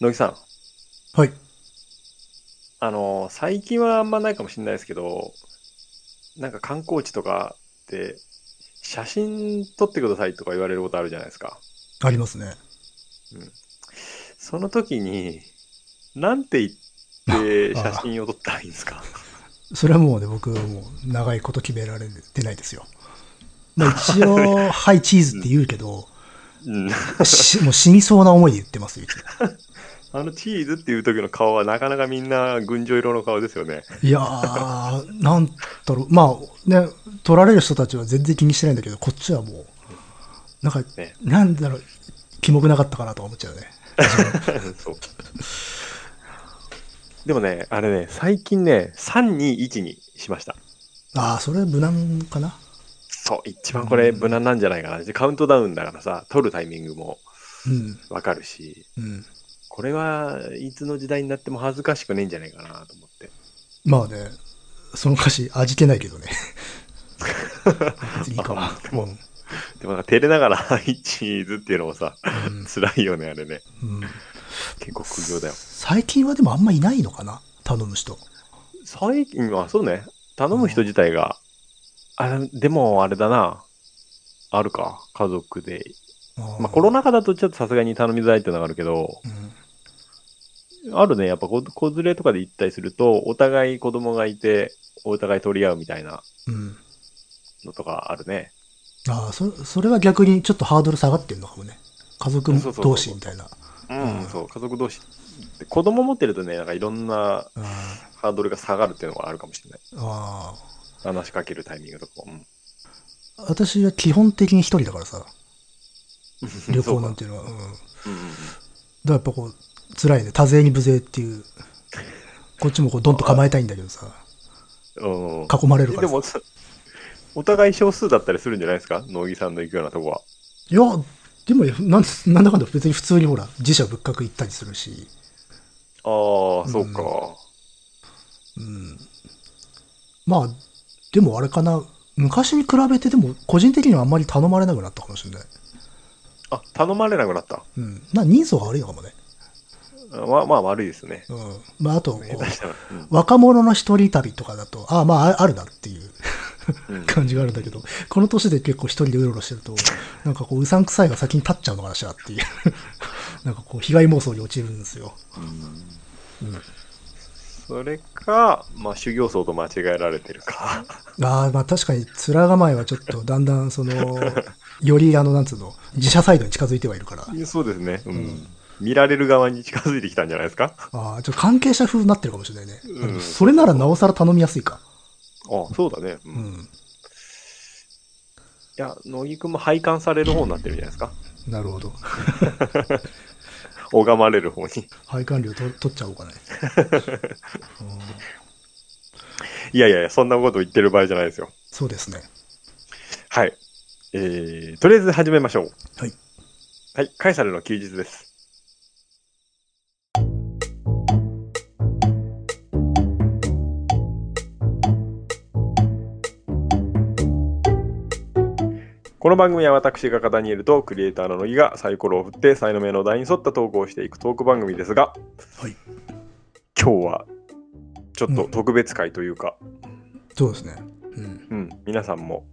野木さん、はい。あの、最近はあんまないかもしれないですけど、なんか観光地とかで、写真撮ってくださいとか言われることあるじゃないですか。ありますね。その時に、なんて言って写真を撮ったらいいんですか？それはもうね、僕はもう長いこと決められてないですよ。まあ 一応、はい、チーズって言うけど、うん。しもう死にそうな思いで言ってますよ、いつもあのチーズっていう時の顔はなかなかみんな群青色の顔ですよね。いやー、なんだろう、まあね、取られる人たちは全然気にしてないんだけど、こっちはもう、なんか、ねなんだろう、キモくなかったかなと思っちゃうね。そう。でもね、あれね、最近ね、321にしました。ああ、それ無難かな。そう、一番これ無難なんじゃないかな。でカウントダウンだからさ、撮るタイミングもうん、わかるし、うん。これはいつの時代になっても恥ずかしくねえんじゃないかなと思って。まあね、その歌詞味気ないけどね。別にいいかも。あでもでもなんか照れながらチーズっていうのもさ、うん辛いよね、あれね。うん結構苦行だよ。最近はでもあんまいないのかな？頼む人。最近は、そうね、頼む人自体が、あでもあれだな、あるか、家族で。まあコロナ禍だとちょっとさすがに頼みづらいっていうのがあるけど、うんあるね、やっぱ子子連れとかで行ったりすると、お互い子供がいて、お互い取り合うみたいなうん。のとかあるね。ああ、そそれは逆にちょっとハードル下がってるのかもね。家族同士みたいな。うん、うんそう、家族同士。で子供持ってるとね、なんかいろんなあハードルが下がるっていうのがあるかもしれない。あ話しかけるタイミングとかも。うんああ。私は基本的に一人だからさ、旅行なんていうのは。うん。だかうんうんらやっぱこう、辛いね。多勢に無勢っていう。こっちもこう、ドンと構えたいんだけどさ、うん。うん囲まれるからさ。でも、そお互い少数だったりするんじゃないですか？野木さんの行くようなとこは。いや、でもなん、なんだかんだ別に普通にほら、自社仏閣行ったりするし、ああ、そうか。うん。まあ、でもあれかな、昔に比べてでも、個人的にはあんまり頼まれなくなったかもしれない。あ、頼まれなくなった。うん。な、人相が悪いのかもね。まあ、まあ悪いですね。うん。まあ、あと、若者の一人旅とかだと、ああ、まあ、ああるなっていううん感じがあるんだけど、この年で結構一人でうろうろしてると、なんかこう、うさんくさいが先に立っちゃうのかなしらっていう、なんかこう、被害妄想に陥るんですよ。それか、まあ修行僧と間違えられてるか。ああ、まあ確かに、面構えはちょっと、だんだん、その、より、あの、なんつうの、自社サイドに近づいてはいるから、そうですね。うん。見られる側に近づいてきたんじゃないですか？ああ、ちょっと関係者風になってるかもしれないね。うんそれならなおさら頼みやすいか。あそうだね。う。いうんん。や、乃木くんも拝観される方になってるんじゃないですか？なるほど。拝まれる方に。配管料と取っちゃおうかね。いやいやいや、そんなこと言ってる場合じゃないですよ。そうですね。はい。えー、とりあえず始めましょう。はい。はい、カエサルの休日です。この番組は私がダニエルとクリエイターの乃木がサイコロを振って才能名の題に沿った投稿をしていくトーク番組ですが、はい。今日はちょっと特別会というか、そうですね。うん。うん、皆さんも、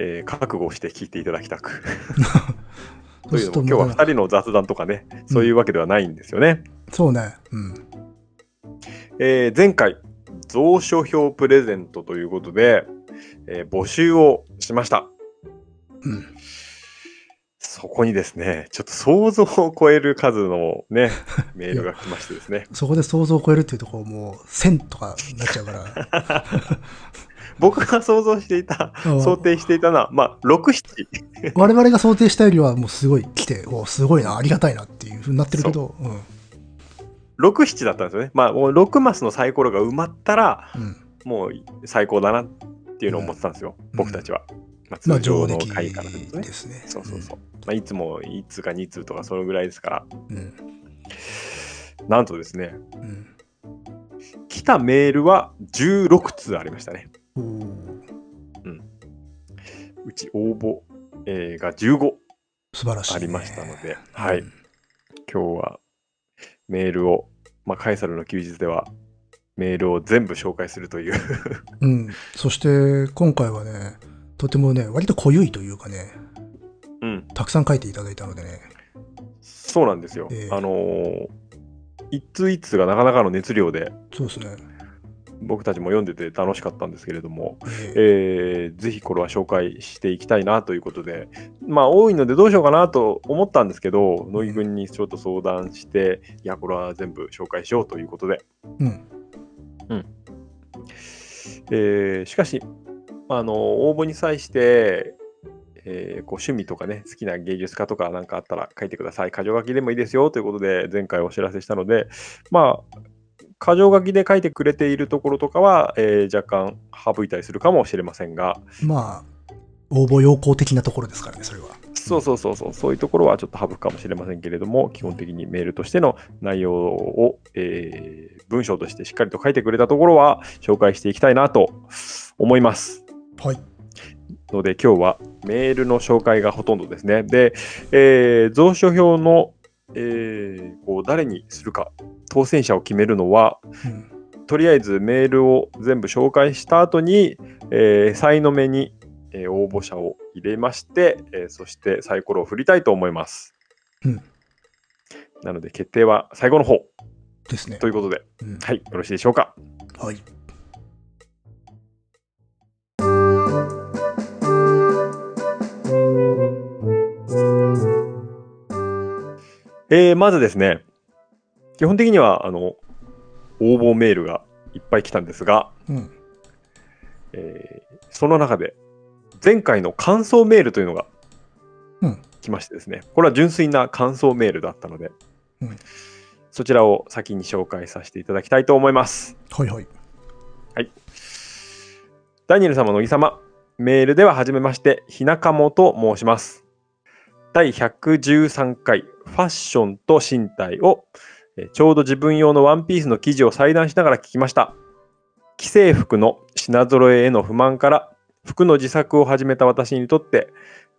えー覚悟して聞いていただきたく。と というのも今日はもう2人の雑談とかね、そういうわけではないんですよね。そうね。うん。えー前回、蔵書票プレゼントということで、えー募集をしました。うん。そこにですね、ちょっと想像を超える数のね、メールが来ましてですね。そこで想像を超えるっていうところもう1000とかなっちゃうから。僕が想像していた、うん想定していたのは、まあ、6、7。我々が想定したよりはもうすごい来て、おすごいな、ありがたいなっていう風になってるけど、うん。6、7だったんですよね。まあ、もう6マスのサイコロが埋まったら、うん。もう最高だなっていうのを思ってたんですよ、うん僕たちは。まあ、まあ、通常の回からですね。ですね。そうそうそう。まあ、いつも1通か2通とかそのぐらいですから、うん。なんとですね、うん。来たメールは16通ありましたね。おーうち応募、えーが15素晴らしい、ね。ありましたので、はい。今日はメールを、まあ、カエサルの休日ではメールを全部紹介するといううん。そして、今回はね、とてもね、割と濃ゆいというかね、うん、たくさん書いていただいたのでね、そうなんですよ。ええあのー一通一通がなかなかの熱量でそうですね。僕たちも読んでて楽しかったんですけれども、えーえーぜひこれは紹介していきたいなということで、まあ多いのでどうしようかなと思ったんですけど、乃木君にちょっと相談して、いや、これは全部紹介しようということで、うん。えーしかし、あの応募に際して、えーこう趣味とかね、好きな芸術家とかなんかあったら書いてください。箇条書きでもいいですよということで、前回お知らせしたので、まあ、箇条書きで書いてくれているところとかは、えー若干省いたりするかもしれませんが、まあ、応募要項的なところですからね、それは。そうそうそうそう、そういうところはちょっと省くかもしれませんけれども、基本的にメールとしての内容を、えー文章としてしっかりと書いてくれたところは紹介していきたいなと思います。はい。ので今日はメールの紹介がほとんどですね。で、えー蔵書票の、えーこう誰にするか、当選者を決めるのは、うん。とりあえずメールを全部紹介した後に、えー、サイの目に、えー応募者を入れまして、えーそしてサイコロを振りたいと思います。うんなので決定は最後の方ですねと。いうことで、うんはい、よろしいでしょうか。はい。えーまずですね、基本的にはあの応募メールがいっぱい来たんですが、うん。えーその中で前回の感想メールというのがうん来ましてですね、これは純粋な感想メールだったので、うんそちらを先に紹介させていただきたいと思います。はいはい。ダニエル様、乃木様、メールでははじめまして、ひなかもと申します。第113回、ファッションと身体を、ちょうど自分用のワンピースの記事を裁断しながら聞きました。既製服の品揃えへの不満から、服の自作を始めた私にとって、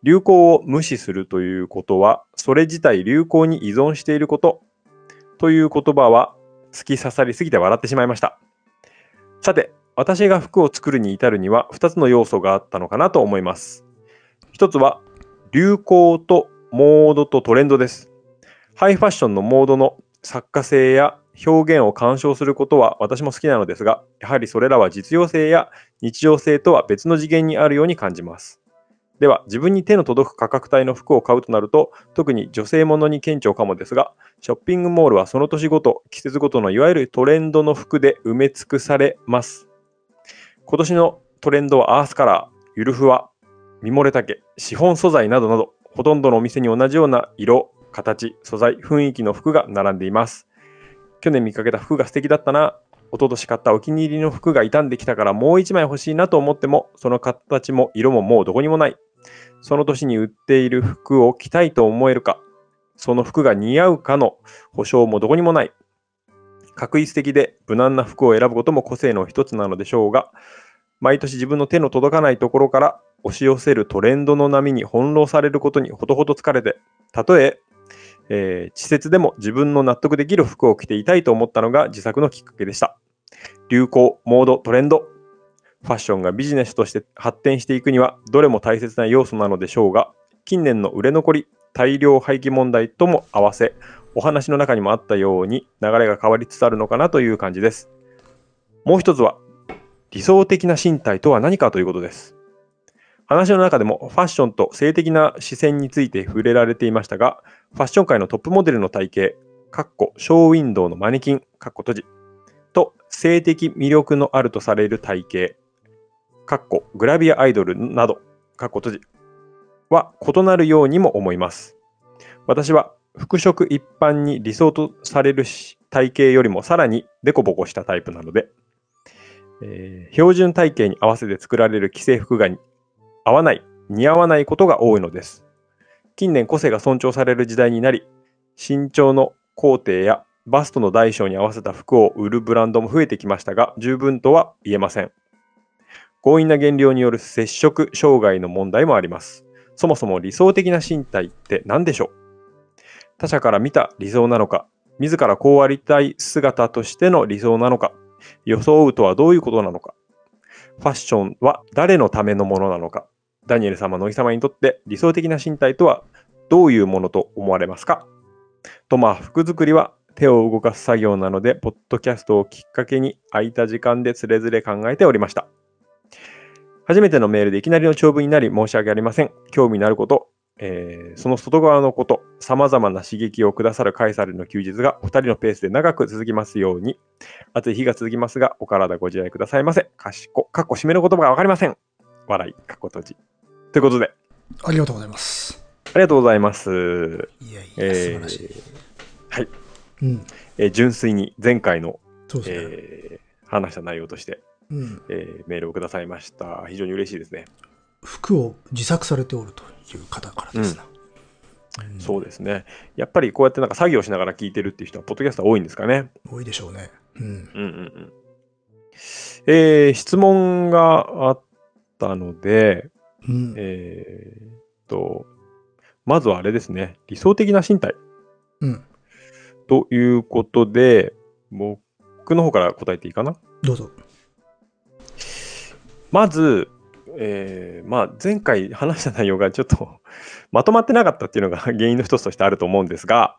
流行を無視するということは、それ自体流行に依存していること、という言葉は突き刺さりすぎて笑ってしまいました。さて、私が服を作るに至るには2つの要素があったのかなと思います。1つは流行とモードとトレンドです。ハイファッションのモードの作家性や表現を鑑賞することは私も好きなのですが、やはりそれらは実用性や日常性とは別の次元にあるように感じます。では、自分に手の届く価格帯の服を買うとなると、特に女性ものに顕著かもですが、ショッピングモールはその年ごと、季節ごとのいわゆるトレンドの服で埋め尽くされます。今年のトレンドはアースカラー、ゆるふわ、ミモレ丈、シフォン素材などなど、ほとんどのお店に同じような色、形、素材、雰囲気の服が並んでいます。去年見かけた服が素敵だったな。一昨年買ったお気に入りの服が傷んできたからもう一枚欲しいなと思っても、その形も色ももうどこにもない。その年に売っている服を着たいと思えるか、その服が似合うかの保証もどこにもない。確一的で無難な服を選ぶことも個性の一つなのでしょうが、毎年自分の手の届かないところから押し寄せるトレンドの波に翻弄されることにほとほと疲れて、たとええー稚拙でも自分の納得できる服を着ていたいと思ったのが自作のきっかけでした。流行、モード、トレンド。ファッションがビジネスとして発展していくにはどれも大切な要素なのでしょうが、近年の売れ残り、大量廃棄問題とも合わせ、お話の中にもあったように流れが変わりつつあるのかなという感じです。もう一つは、理想的な身体とは何かということです。話の中でもファッションと性的な視線について触れられていましたが、ファッション界のトップモデルの体型、かっこショーウィンドウのマネキン、かっこ閉じ、と性的魅力のあるとされる体型、かっこグラビアアイドルなど、かっこ閉じ、は異なるようにも思います。私は服飾一般に理想とされる体型よりもさらにデコボコしたタイプなので、えー標準体型に合わせて作られる既製服が合わない、似合わないことが多いのです。近年個性が尊重される時代になり、身長の工程やバストの大小に合わせた服を売るブランドも増えてきましたが、十分とは言えません。強引な減量による接触障害の問題もあります。そもそも理想的な身体って何でしょう？他者から見た理想なのか、自らこうありたい姿としての理想なのか、装うとはどういうことなのか、ファッションは誰のためのものなのか、ダニエル様、乃木様にとって理想的な身体とはどういうものと思われますかとまあ服作りは手を動かす作業なので、ポッドキャストをきっかけに空いた時間でつれづれ考えておりました。初めてのメールでいきなりの長文になり申し訳ありません。興味のあること、えーその外側のこと、様々な刺激をくださるカイサルの休日がお二人のペースで長く続きますように、暑い日が続きますが、お体ご自愛くださいませ。かしこ、かっこ締めの言葉がわかりません。笑い、かっこ閉じ。ということで、ありがとうございます。ありがとうございます。いやいや、えー素晴らしい。はい、うん。えー純粋に前回の、ね。えー話した内容として、うん。えーメールをくださいました。非常に嬉しいですね。服を自作されておるという方からですな。そうですね。やっぱりこうやってなんか作業しながら聞いてるっていう人は、ポッドキャスト多いんですかね。多いでしょうね。うん。うんうんうん。えー質問があったので、うん。えーっと、まずはあれですね。理想的な身体うん。ということで、僕の方から答えていいかな。どうぞ。まず、えーまあ、前回話した内容がちょっと まとまってなかったっていうのが 原因の一つとしてあると思うんですが、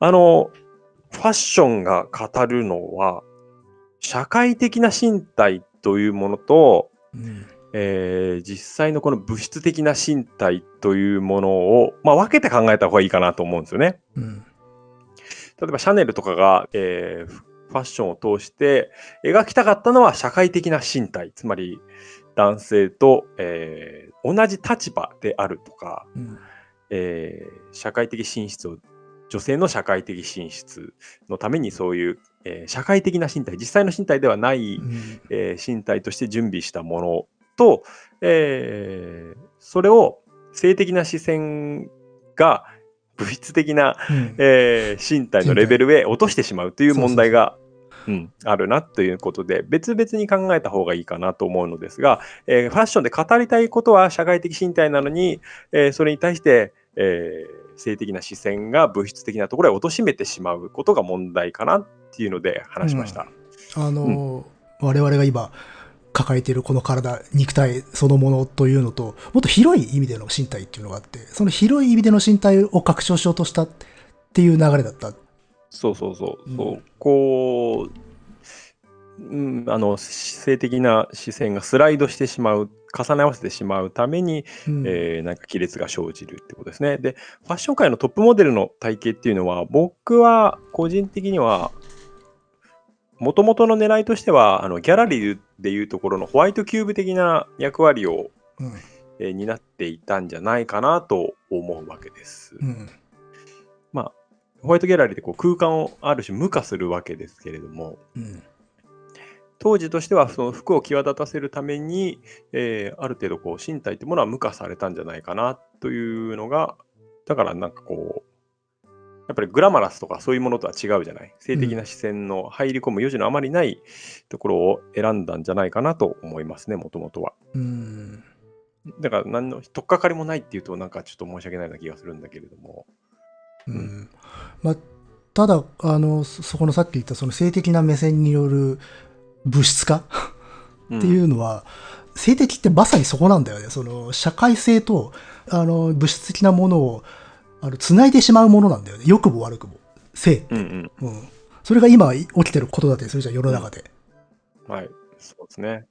あの、ファッションが語るのは、社会的な身体というものと、うん。えー実際のこの物質的な身体というものを、まあ、分けて考えた方がいいかなと思うんですよね。うん。例えばシャネルとかが、えーフファッションを通して描きたかったのは社会的な身体、つまり男性と、えー同じ立場であるとか、うん。えー社会的進出を、女性の社会的進出のためにそういう、えー社会的な身体、実際の身体ではない、うんえー身体として準備したものと、えーそれを性的な視線が物質的な、うんえー身体のレベルへ落としてしまうという問題がうんあるなということで別々に考えた方がいいかなと思うのですが、えーファッションで語りたいことは社会的身体なのに、えーそれに対して、えー性的な視線が物質的なところへ貶めてしまうことが問題かなっていうので話しました。あの、我々が今抱えているこの体、肉体そのものというのと、もっと広い意味での身体っていうのがあって、その広い意味での身体を拡張しようとしたっていう流れだった。そうそうそう。うんそうこう、うん、あの性的な視線がスライドしてしまう重ね合わせてしまうために、うんえーなんか亀裂が生じるってことですね。でファッション界のトップモデルの体型っていうのは僕は個人的にはもともとの狙いとしてはあのギャラリーでいうところのホワイトキューブ的な役割を、うんえー担っていたんじゃないかなと思うわけです。うんまあホワイトギャラリーでこう空間をある種無化するわけですけれどもうん。当時としてはその服を際立たせるために、えーある程度こう身体ってものは無化されたんじゃないかなというのがだからなんかこうやっぱりグラマラスとかそういうものとは違うじゃない？性的な視線の入り込む余地のあまりないところを選んだんじゃないかなと思いますねもともとは。うん。だから何の取っかかりもないっていうとなんかちょっと申し訳ないような気がするんだけれども。うんまあ、ただあのそそこのさっき言ったその性的な目線による物質化っていうのは、性的ってまさにそこなんだよね。その社会性とあの物質的なものをあの繋いでしまうものなんだよね。良くも悪くも。性。うんうんうん。それが今起きてることだったりするじゃん、世の中で。はいそうですね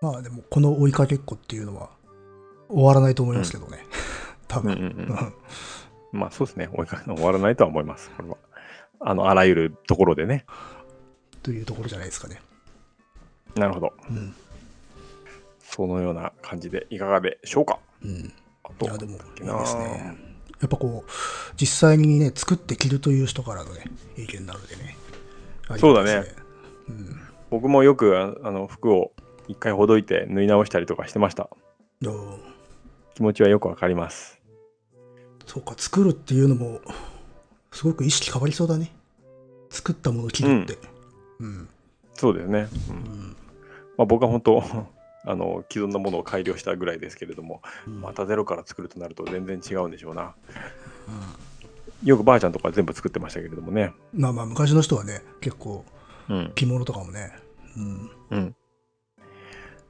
まあでも、この追いかけっこっていうのは終わらないと思いますけどね。多分。うんうんうんうんまあそうですね。追いかけ終わらないとは思います。これは。あの、あらゆるところでね。というところじゃないですかね。なるほど。うん。そのような感じでいかがでしょうか。うん。あといや、でも、いいですね。やっぱこう、実際にね、作って着るという人からのね、意見なのでね。ありがたいです。うん。僕もよくああの服を一回ほどいて縫い直したりとかしてました。気持ちはよくわかります。そうか、作るっていうのも、すごく意識変わりそうだね。作ったものを着るって。うん。そうですね。うんうん。まあ、僕は本当 あの既存のものを改良したぐらいですけれども、うんまたゼロから作るとなると全然違うんでしょうな。よくばあちゃんとか全部作ってましたけれどもね。まあまあ、昔の人はね、結構、うん。着物とかもね。うん。うん。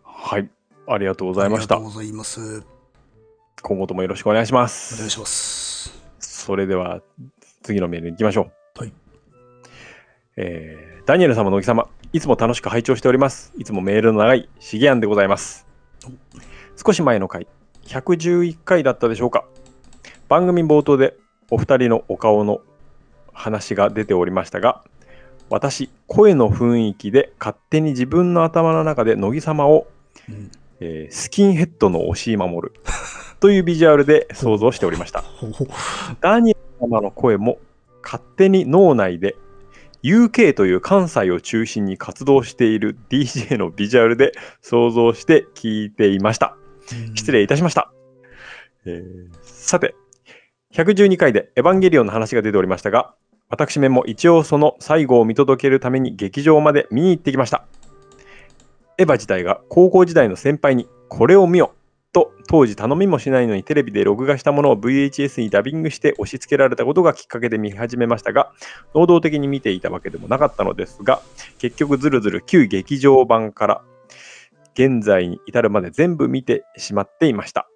はい。ありがとうございましたありがとう。ございます。今後ともよろしくお願いしまお願いす。します。それでは、次のメールに行きましょう。はい。えーダニエル様、乃木様、いつも楽しく拝聴しております。いつもメールの長いしげやんでございます。少し前の回、111回だったでしょうか。番組冒頭でお二人のお顔の話が出ておりましたが、私、声の雰囲気で勝手に自分の頭の中で乃木様を、うん。えースキンヘッドの押井守るというビジュアルで想像しておりました。ダニエル様の声も勝手に脳内で UK という関西を中心に活動している DJ のビジュアルで想像して聞いていました。失礼いたしました。えーさて、112回でエヴァンゲリオンの話が出ておりましたが、私めも一応その最後を見届けるために劇場まで見に行ってきました。エヴァ自体が高校時代の先輩にこれを見よと当時頼みもしないのにテレビで録画したものを VHS にダビングして押し付けられたことがきっかけで見始めましたが、能動的に見ていたわけでもなかったのですが、結局ずるずる旧劇場版から現在に至るまで全部見てしまっていました。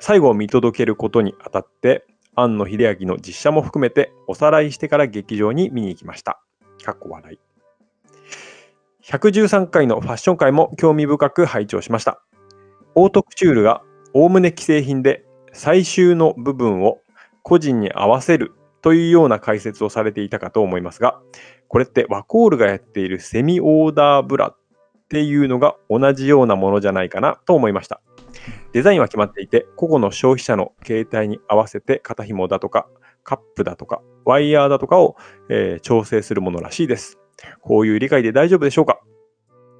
最後を見届けることにあたって、庵野秀明の実写も含めておさらいしてから劇場に見に行きました。かっこ笑い。113回のファッション回も興味深く拝聴しました。オートクチュールがおおむね既製品で最終の部分を個人に合わせるというような解説をされていたかと思いますが、これってワコールがやっているセミオーダーブラっていうのが同じようなものじゃないかなと思いました。デザインは決まっていて、個々の消費者の形態に合わせて肩紐だとか、カップだとか、ワイヤーだとかを、えー調整するものらしいです。こういう理解で大丈夫でしょうか？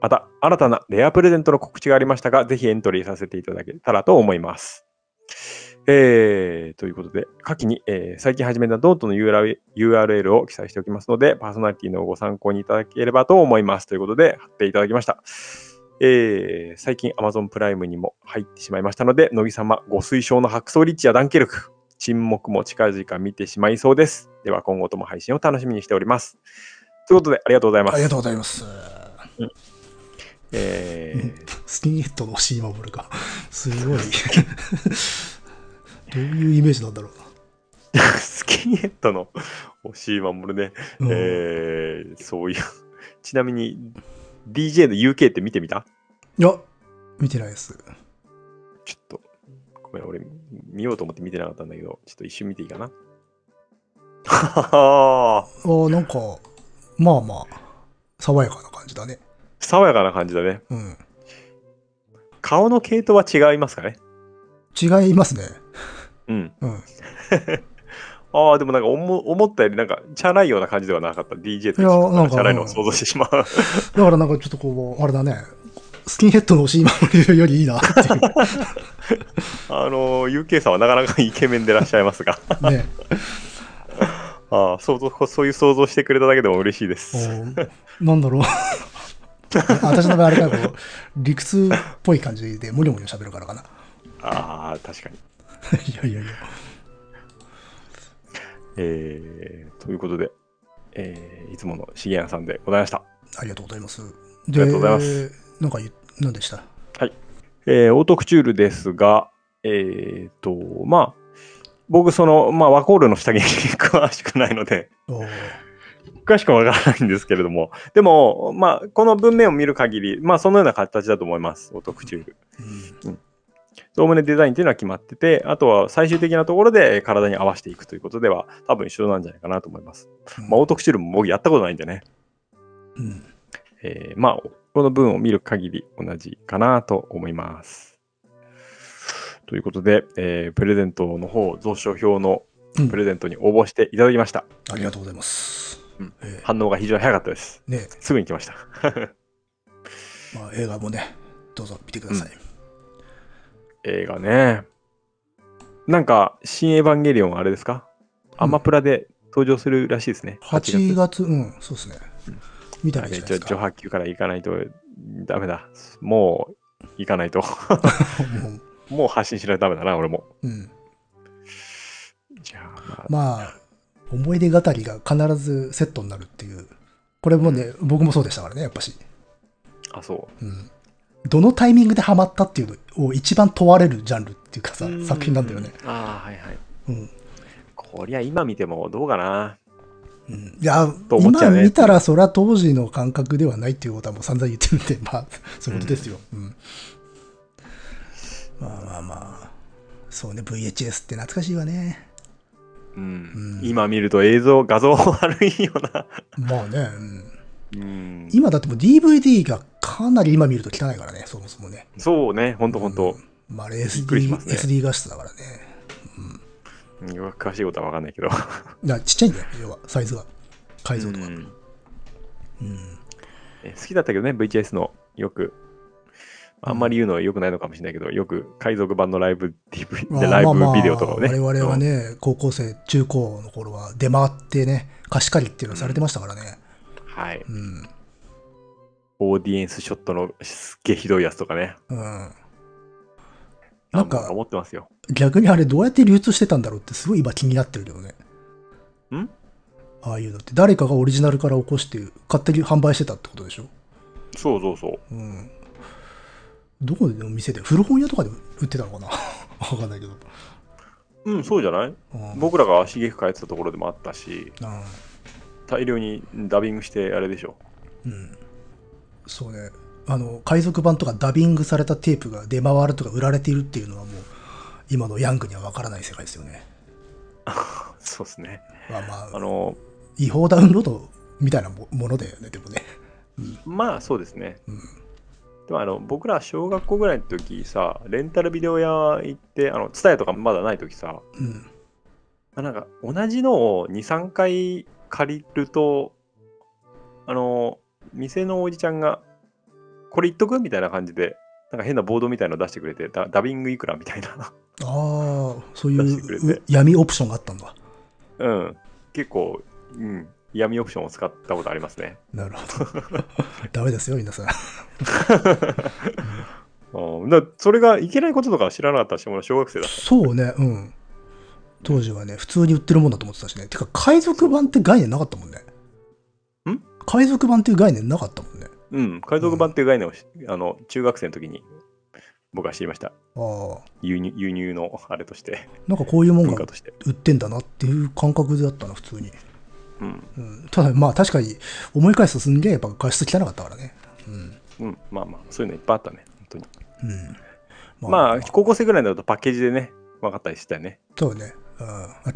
また、新たなレアプレゼントの告知がありましたが、ぜひエントリーさせていただけたらと思います。えー、ということで、下記に、えー最近始めたノートの URL を記載しておきますので、パーソナリティのご参考にいただければと思います。ということで、貼っていただきました。えー最近 Amazon プライムにも入ってしまいましたので、乃木様ご推奨の白装リッチやダンケルク、沈黙も近々見てしまいそうです。では今後とも配信を楽しみにしております。ということで、ありがとうございます。ありがとうございます。えースキンヘッドの押井守か。すごい。どういうイメージなんだろうスキンヘッドの押井守ね、な。うんえーそういう。ちなみに、DJ の UK って見てみた？いや、見てないです。ちょっと、ごめん、俺、見ようと思って見てなかったんだけど、ちょっと一瞬見ていいかな？は はあーなんか、まあまあ、爽やかな感じだね。爽やかな感じだね。うん。顔の系統は違いますかね？違いますね。うん。うん。ああ、でもなんか思思ったよりなんか、チャラいような感じではなかった。DJ といやなんかチャラいのを想像してしまう。だからなんかちょっとこう、あれだね。スキンヘッドの押井守よりいいなっていう。あの、UK さんはなかなかイケメンでいらっしゃいますが。ね。ああ、想像、そういう想像してくれただけでも嬉しいでおす。ーなんだろう。私の場合あれかこう、理屈っぽい感じでもにょもにょ喋るからかな。ああ、確かに。いやいやいや。えー、ということで、えーいつものしげやんさんでございました。ありがとうございます。ありがとうございます。なんか何でした？えーオートクチュールですが、えーと、まあ、僕、その、まあ、ワコールの下着に詳しくないので、詳しくはわからないんですけれども、でも、まあ、この文面を見る限り、まあ、そのような形だと思います、オートクチュール。うんおおむねデザインっていうのは決まってて、あとは最終的なところで体に合わせていくということでは、多分一緒なんじゃないかなと思います。まあ、オートクチュールも僕やったことないんでね、うんえーまあ、この文を見る限り同じかなと思います。ということで、えープレゼントの方、蔵書表のうんプレゼントに応募していただきました。ありがとうございます。うんえ反応が非常に早かったです。ーねすぐに来ました。まあ、映画もね、どうぞ見てください。映画ね。なんか、新エヴァンゲリオンあれですか、アマプラで登場するらしいですね。8月、うん、そうですね。見たらいいじゃあれないですか。ら行かないとダメだ。もう行かないと。ももう発信しないとダメだな、俺も。ううん、じゃあ、まあ、まあ、思い出語りが必ずセットになるっていう。これもね、僕もそうでしたからね、やっぱし。あ、そうん。どのタイミングでハマったっていうのを一番問われるジャンルっていうかさう。、作品なんだよね。ああ、はいはい。うん。こりゃ今見てもどうかな。うん、いや、と思っちゃうね今見たらそれは当時の感覚ではないっていうことはもう散々言ってるんで、まあ、そういうことですよ。うん。まあまあまあ。そうね、VHS って懐かしいわね。うん。うん今見ると映像、画像悪いよな。まあね、うん。うん。今だってもう DVD がかなり今見ると汚いからね、そもそもね。そうね、ほんとほんと。まあ、SD、ね SD 画質だからね。うん詳しいことはわかんないけど。だちっちゃいんだよ、要は、サイズが。解像度が。うんうん。え好きだったけどね、VHS のよく。あんまり言うのは良くないのかもしれないけど、よく海賊版のライブライブまあまあビデオとかをね。我々はね、高校生、中高の頃は出回ってね、貸し借りっていうのされてましたからね。うん。はい。うん。オーディエンスショットのすっげえひどいやつとかね。うん。なんか思ってますよ。逆にあれどうやって流通してたんだろうってすごい今気になってるけどね。ん？ああいうのって誰かがオリジナルから起こして勝手に販売してたってことでしょ？そうそうそう。うん。どこでの店で古本屋とかで売ってたのかな？わかんないけど。うん、そうじゃない？うん僕らが足げく通ってたところでもあったし、あ大量にダビングしてあれでしょ。うん。そうね。あの、海賊版とかダビングされたテープが出回るとか売られているっていうのはもう、今のヤングにはわからない世界ですよね。そうですね。まあまあ、あの、違法ダウンロードみたいなもものだよね、でもね。まあそうですね。うん。でもあの僕ら小学校ぐらいの時さ、レンタルビデオ屋行って、あの、ツタヤとかまだない時さ、うん。あなんか同じのを2、3回借りると、あの、店のおじちゃんが、これ言っとく？みたいな感じで、なんか変なボードみたいの出してくれて、ダダビングいくらみたいな。ああ、そういう闇オプションがあったんだ。うん。結構、うん。闇オプションを使ったことありますね。なるほど。ダメですよ、皆さん。うん、だそれがいけないこととか知らなかったし、俺小学生だっそうね、うん。当時はね、普通に売ってるもんだと思ってたしね。てか、海賊版って概念なかったもんね。ん？海賊版っていう概念なかったもんね。た。うん。海賊版っていう概念をし、あの中学生の時に僕は知りました。ああ。輸入輸入のあれとして、なんかこういうもんが文化として。売ってんだなっていう感覚だったな、普通に。うん。うん、ただ、まあ確かに思い返すとすんげえやっぱ画質汚かったからね。うん。うん。まあまあ、そういうのいっぱいあったね。本当に。うん。まあ、高校生ぐらいになるとパッケージでね、分かったりしたよね。そうね。うん、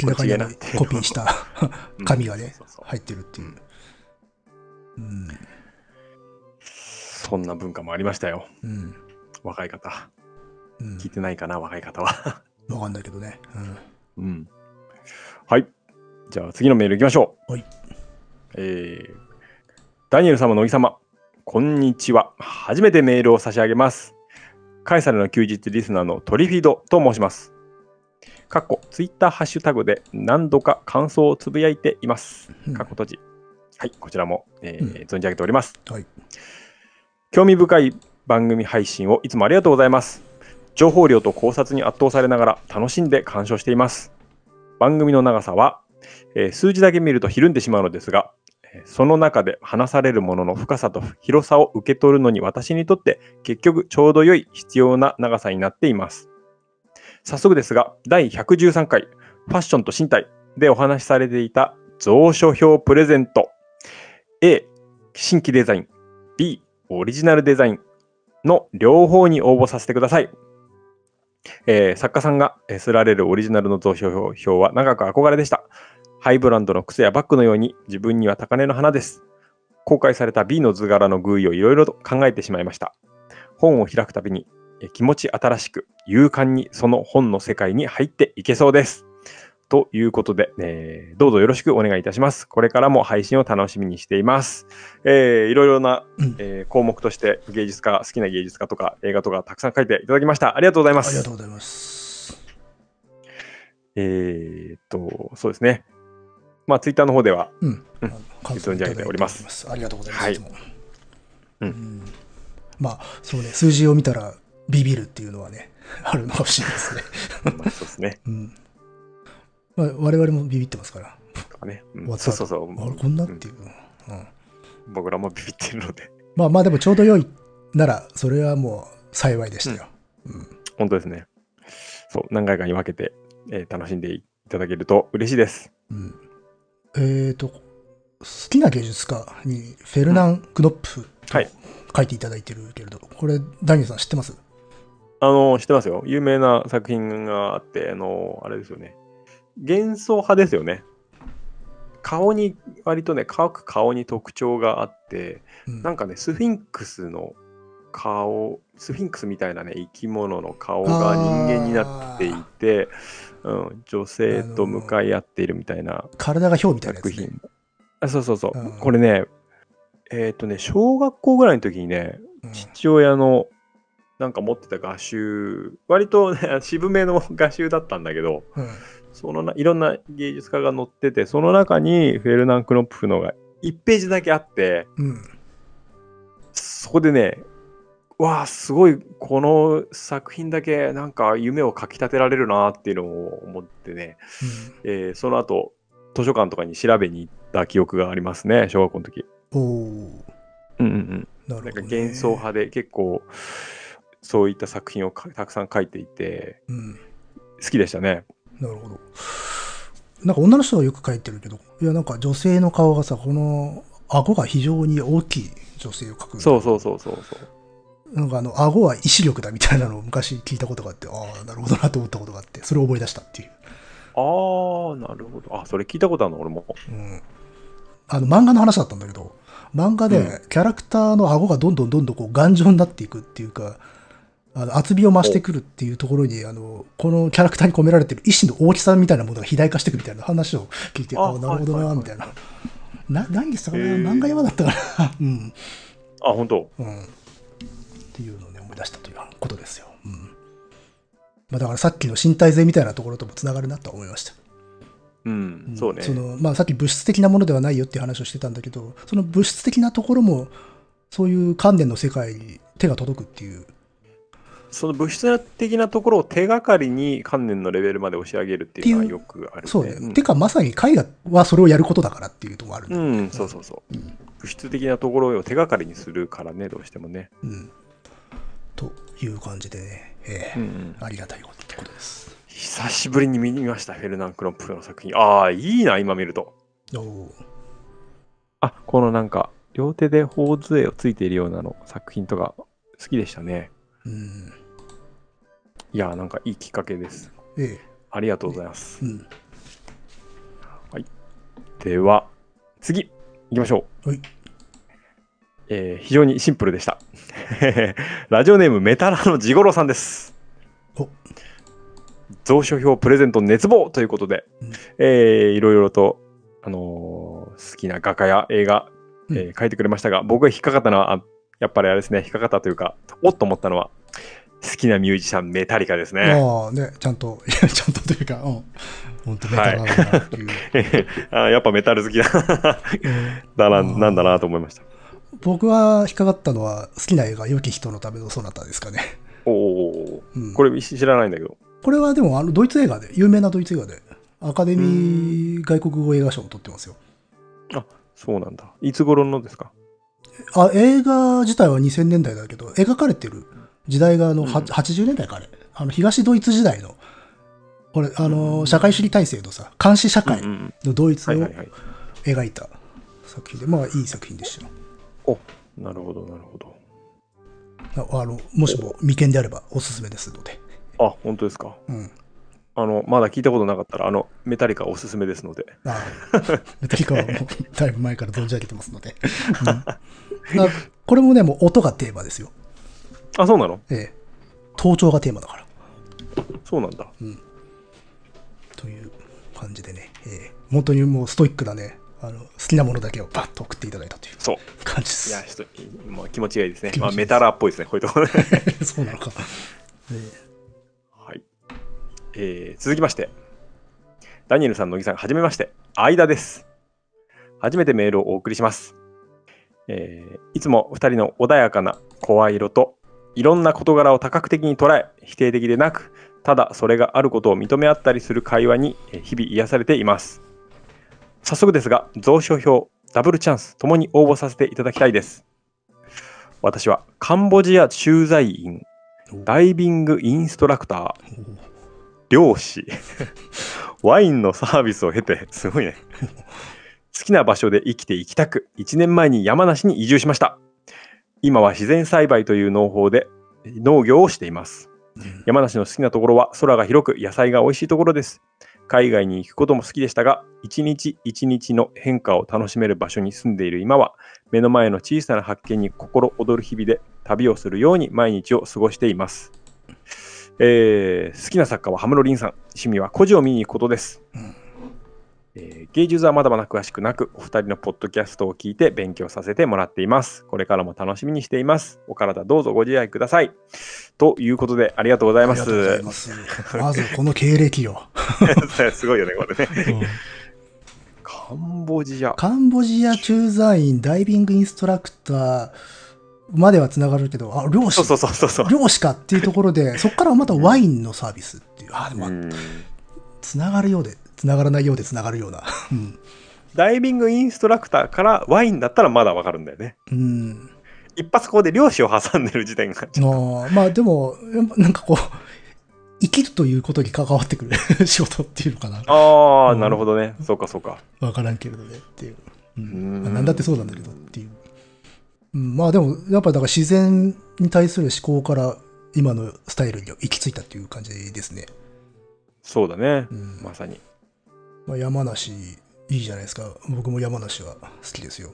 明らかにコピーしたうん紙がね入ってるっていう。うん。そんな文化もありましたよ。うん。若い方。うん聞いてないかな、若い方は。わかんないけどね。うん。うん。はい。じゃあ次のメールいきましょう。はい。えー、ダニエル様、乃木様、こんにちは。初めてメールを差し上げます。カエサルの休日リスナーのトリフィドと申します。かっこ、ツイッターハッシュタグで何度か感想をつぶやいています。うんかっこ閉じ。はい、こちらも、えーうん存じ上げております。はい。興味深い番組配信をいつもありがとうございます。情報量と考察に圧倒されながら楽しんで鑑賞しています。番組の長さは、え数字だけ見るとひるんでしまうのですが、その中で話されるものの深さと広さを受け取るのに私にとって結局ちょうど良い必要な長さになっています。早速ですが、第113回ファッションと身体でお話しされていた蔵書表プレゼント A 新規デザイン B オリジナルデザインの両方に応募させてください。えー作家さんがえー刷られるオリジナルの投票表は長く憧れでした。ハイブランドの靴やバッグのように自分には高値の花です。公開された B の図柄の偶意をいろいろと考えてしまいました。本を開くたびに気持ち新しく勇敢にその本の世界に入っていけそうです。ということで、えーどうぞよろしくお願いいたします。これからも配信を楽しみにしています。えーいろいろな、うんえー項目として芸術家、好きな芸術家とか映画とかたくさん書いていただきました。ありがとうございます。ありがとうございます。えーっと、そうですね。まあ、ツイッターの方では、うん。うん感存じ上げておりますありがとうございます。はいうんんまあ、そうね、数字を見たらビビるっていうのはね、あるのかもしれないですね。まあ、そうですね。うん。まあ、我々もビビってますから。ね。うんそうそうそう。あれこんなっていう。うん僕らもビビってるので。まあまあでもちょうど良いなら、それはもう幸いでしたよ。うん本当ですね。そう、何回かに分けて、えー楽しんでいただけると嬉しいです。うんえっ、と、好きな芸術家にフェルナン・クノップとはい書いていただいてるけれど、これ、ダニエルさん知ってます？あの、知ってますよ。有名な作品があって、あの、あれですよね。幻想派ですよね。顔に、割とね、各顔に特徴があって、うんなんかね、スフィンクスの顔、スフィンクスみたいなね、生き物の顔が人間になっていて、うん、女性と向かい合っているみたいな体がヒョウみたいな。作品。あそうそうそう。うんこれね、えっ、とね、小学校ぐらいの時にね、うん父親のなんか持ってた画集、割とね、渋めの画集だったんだけど、うんそのないろんな芸術家が載ってて、その中にフェルナン・クノップフのが1ページだけあって、うん。そこでね、わあ、すごい、この作品だけなんか夢をかきたてられるなっていうのを思ってね、えーその後、図書館とかに調べに行った記憶がありますね、小学校の時。うん、おおうんうんうん。なんかなるほど、ね。幻想派で結構そういった作品をかたくさん書いていてうん。好きでしたね。なるほど。なんか女の人はよく書いてるけど、いやなんか女性の顔がさ、この顎が非常に大きい女性を描く。そうそうそうそうそう。なんかあの、顎は意志力だみたいなのを昔聞いたことがあって、ああ、なるほどなと思ったことがあって、それを思い出したっていう。ああ、なるほど。あ、それ聞いたことあるの？俺も。うん。あの、漫画の話だったんだけど、漫画でキャラクターの顎がどんどんどんどんこう頑丈になっていくっていうか、あの厚みを増してくるっていうところに、あの、このキャラクターに込められてる意志の大きさみたいなものが肥大化していくみたいな話を聞いて、あああ、なるほどな、みたいな。な、何でしたかな漫画山だったかな？うん。あ、本当。うん。っていうのをね、思い出したということですよ。うん。まあだからさっきの身体性みたいなところともつながるなとは思いました。うん、んそうね。そのまあ、さっき物質的なものではないよっていう話をしてたんだけど、その物質的なところも、そういう観念の世界に手が届くっていう。その物質的なところを手がかりに観念のレベルまで押し上げるっていうのはよくあるね。そうね。んてか、まさに絵画はそれをやることだからっていうところがあるんうん、そうそうそう。物質的なところを手がかりにするからね、どうしてもね。うん。という感じでね、ええうんうん、ありがたいことです。久しぶりに見ました、フェルナン・クロンプフの作品。ああ、いいな、今見ると。おおあ、このなんか、両手で頬杖をついているようなの作品とか好きでしたね。うん。いやー、なんかいいきっかけです。ええありがとうございます。うん。では、次、行きましょう。はい。えー非常にシンプルでした。ラジオネームメタラのジゴロさんです。お蔵書票プレゼント熱望ということで、うんえーいろいろと、あのー好きな画家や映画、えーう書いてくれましたが、僕が引っかかったのは、あやっぱりあれですね、引っかかったというか、おっと思ったのは、好きなミュージシャンメタリカですね。ああ、ね、ちゃんと、い やちゃんとというか、うん。本当メタルなんだなっていう。あーやっぱメタル好きだだななんだなと思いました。僕は引っかかったのは、好きな映画、良き人のためのソナタですかね。おお、うん、これ知らないんだけど。これはでも、あの、ドイツ映画で、有名なドイツ映画で、アカデミー外国語映画賞を取ってますよ。そうなんだ。いつ頃のですか？あ、映画自体は2000年代だけど、描かれてる時代があの、はうん80年代かあれ。あの、東ドイツ時代の、これ、あの、うん社会主義体制のさ、監視社会のドイツを。描いた作品で、まあ、いい作品でしたよ。おなるほど、なるほど。ああの、もしも未見であればおすすめですので。あ、本当ですか？うん。あの、まだ聞いたことなかったら、あの、メタリカおすすめですので。ああメタリカはもう だいぶ前から存じ上げてますので。うんあこれもね、もう音がテーマですよ。あ、そうなの？ええ。盗聴がテーマだから。そうなんだ。という感じでね、ええ本当にもうストイックなね、あの好きなものだけをバッと送っていただいたというそう。感じです。いや、ちょっと、まあ、気持ちがいいですね。すまあ、メタラーっぽいですね、こういうところね。そうなのか。えはい。えー続きまして、ダニエルさん、乃木さん、はじめまして、間です。初めてメールをお送りします。えーいつも2人の穏やかな声色と、いろんな事柄を多角的に捉え、否定的でなく、ただそれがあることを認め合ったりする会話にえ日々癒されています。早速ですが、蔵書票、ダブルチャンス、ともに応募させていただきたいです。私はカンボジア駐在員、ダイビングインストラクター、漁師、ワインのサービスを経て、すごいね。好きな場所で生きていきたく、1年前に山梨に移住しました。今は自然栽培という農法で農業をしています。山梨の好きなところは空が広く野菜が美味しいところです。海外に行くことも好きでしたが、一日一日の変化を楽しめる場所に住んでいる今は、目の前の小さな発見に心躍る日々で旅をするように毎日を過ごしています。えー好きな作家はハムロリンさん。趣味は孤児を見に行くことです。えー芸術はまだまだ詳しくなく、お二人のポッドキャストを聞いて勉強させてもらっています。これからも楽しみにしています。お体どうぞご自愛ください。ということで、ありがとうございます。ます。まずこの経歴よ。すごいよね、これね。カンボジア。カンボジア駐在員、ダイビングインストラクターまではつながるけど、あ、漁師そう、そうそうそう。漁師かっていうところで、そこからまたワインのサービスっていう、あ、でもう、んつながるようで、つながらないようでつながるような。うんダイビングインストラクターからワインだったらまだわかるんだよね。うん。一発ここで漁師を挟んでる時点が。あーまあでも、やっぱなんかこう、生きるということに関わってくる 仕事っていうのかな。ああ、うんなるほどね。そうかそうか。わからんけれどねっていう。ううんん。まあなんだってそうなんだけどっていう。うん、まあでも、やっぱだから自然に対する思考から今のスタイルに行き着いたっていう感じですね。そうだねう。ん。まさに。まあ、山梨、いいじゃないですか。僕も山梨は好きですよ。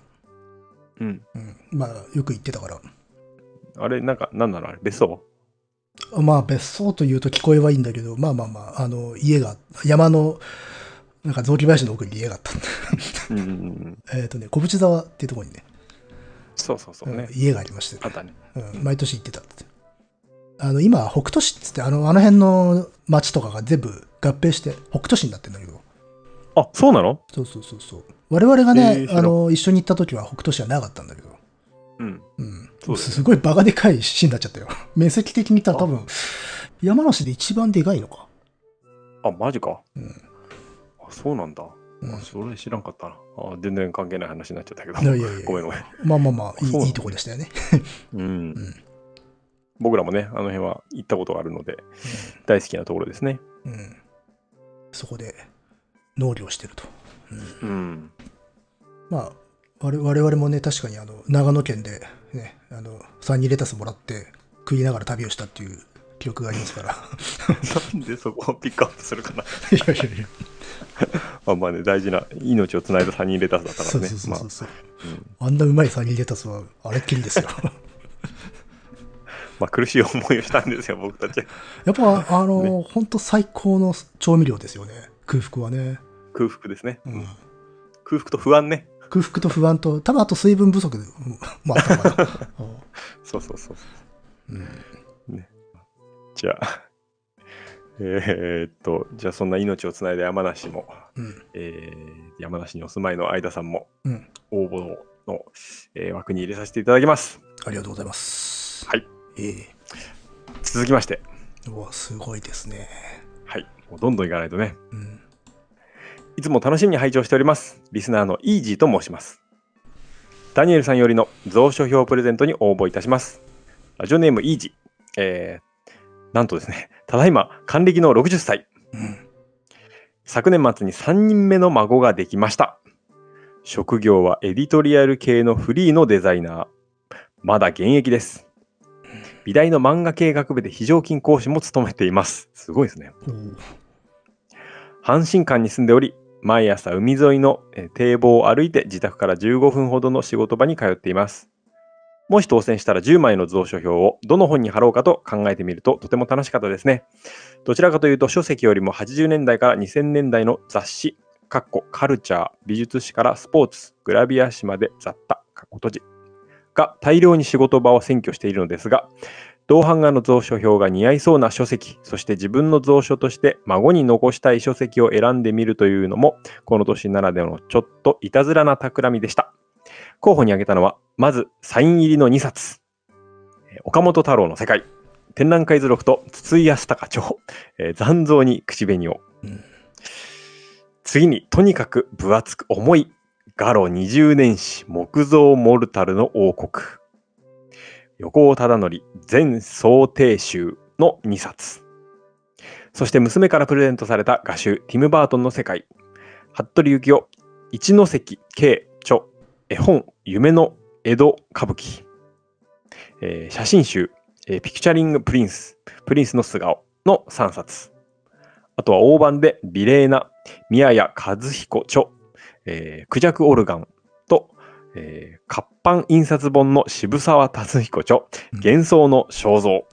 うん。うん。まあ、よく行ってたから。あれ、なんか、なんだろう、あれ、別荘？まあ、別荘というと聞こえはいいんだけど、まあまあまあ、あの、家が、山の、なんか雑木林の奥に家があった。うんうんうん。えっとね、小淵沢っていうところにね、そうそうそうねうん。家がありまして、あったね。うん、毎年行ってたって。あの、今、北斗市っつって、あの、あの辺の町とかが全部合併して、北斗市になってんだけど、あ、そうなの？そうそうそうそう。我々がね、えーあの、一緒に行った時は北斗市はなかったんだけど、うん。うん。そうだよねすごいバカでかい市になっちゃったよ。面積的に言ったら多分、山梨で一番でかいのか。あ、マジか。うん。あ、そうなんだ。うんあそれ知らんかったな。あ全然関係ない話になっちゃったけど。いやいやいや ごめんごめん。まあまあまあ、いそうなんだいいいとこでしたよね。うん。ん僕らもね、あの辺は行ったことがあるので、大好きなところですね。うん。そこで農業してると。うん。まあ、我我々もね、確かにあの、長野県でね、あの、サニーレタスもらって食いながら旅をしたっていう記憶がありますから。なんでそこをピックアップするかな。いやいやいや。まあまあね、大事な命をつないだサニーレタスだったかそうらね。まあそうそうそう。うんあんなうまいサニーレタスはあれっきりですよ。まあ苦しい思いをしたんですよ、僕たち。やっぱ、あの、本当最高の調味料ですよね。空腹はね。空腹ですね。うん空腹と不安ね。空腹と不安と、多分あと水分不足で、うん まあ。そうそうそう。うんじゃあ、えーっと、じゃあそんな命をつないだ山梨も、うん。えー山梨にお住まいの相田さんもうん。応募の、えー枠に入れさせていただきます。ありがとうございます。はい。ええ続きまして、うわ、すごいですね。はい。もうどんどんいかないとね。うん。いつも楽しみに拝聴しております。リスナーのイージーと申します。ダニエルさんよりの蔵書票プレゼントに応募いたします。ラジオネームイージー。えー、なんとですね、ただいま還暦の60歳。うん。昨年末に3人目の孫ができました。職業はエディトリアル系のフリーのデザイナー。まだ現役です。美大の漫画系学部で非常勤講師も務めています。すごいですね。阪神間に住んでおり、毎朝海沿いの堤防を歩いて自宅から15分ほどの仕事場に通っています。もし当選したら10枚の蔵書票をどの本に貼ろうかと考えてみるととても楽しかったですね。どちらかというと書籍よりも80年代から2000年代の雑誌、かっこカルチャー、美術史からスポーツ、グラビア誌まで雑多、かっこ閉じが大量に仕事場を占拠しているのですが、同版画の蔵書表が似合いそうな書籍、そして自分の蔵書として孫に残したい書籍を選んでみるというのも、この年ならではのちょっといたずらな企みでした。候補に挙げたのは、まずサイン入りの2冊。えー岡本太郎の世界、展覧会図録と筒井康隆著、えー残像に口紅を。うん次に、とにかく分厚く重いガロ20年史木造モルタルの王国。横尾忠則全装幀集の2冊。そして娘からプレゼントされた画集ティム・バートンの世界。服部幸雄一ノ関圭著絵本夢の江戸歌舞伎。えー写真集、えーピクチャリング・プリンスプリンスの素顔の3冊。あとは大判で美麗な宮谷和彦著、えー、クジャクオルガン、えー活版印刷本の渋沢達彦著、幻想の肖像。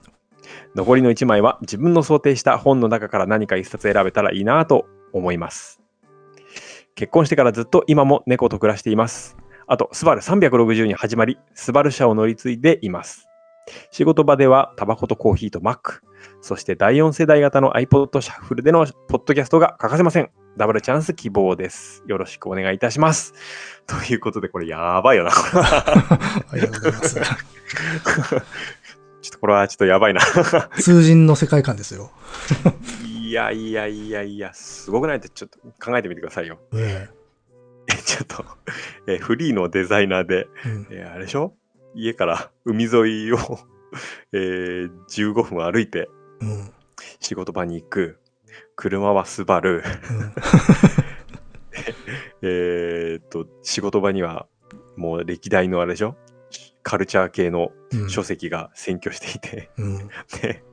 残りの1枚は自分の想定した本の中から何か1冊選べたらいいなと思います。結婚してからずっと今も猫と暮らしています。あと、スバル360に始まり、スバル車を乗り継いでいます。仕事場ではタバコとコーヒーとマック、そして第4世代型の iPod シャッフルでのポッドキャストが欠かせません。ダブルチャンス希望です。よろしくお願いいたします。ということで、これやばいよな。これはありがとうございます。ちょっとこれはちょっとやばいな。通人の世界観ですよ。いやいやいやいや、すごくないってちょっと考えてみてくださいよ。ええちょっと、えフリーのデザイナーで、えうんえあれでしょ？家から海沿いを、えー15分歩いてうん仕事場に行く。車はスバル。えーっと、仕事場にはもう歴代のあれでしょ？カルチャー系のうん書籍が占拠していて、うんで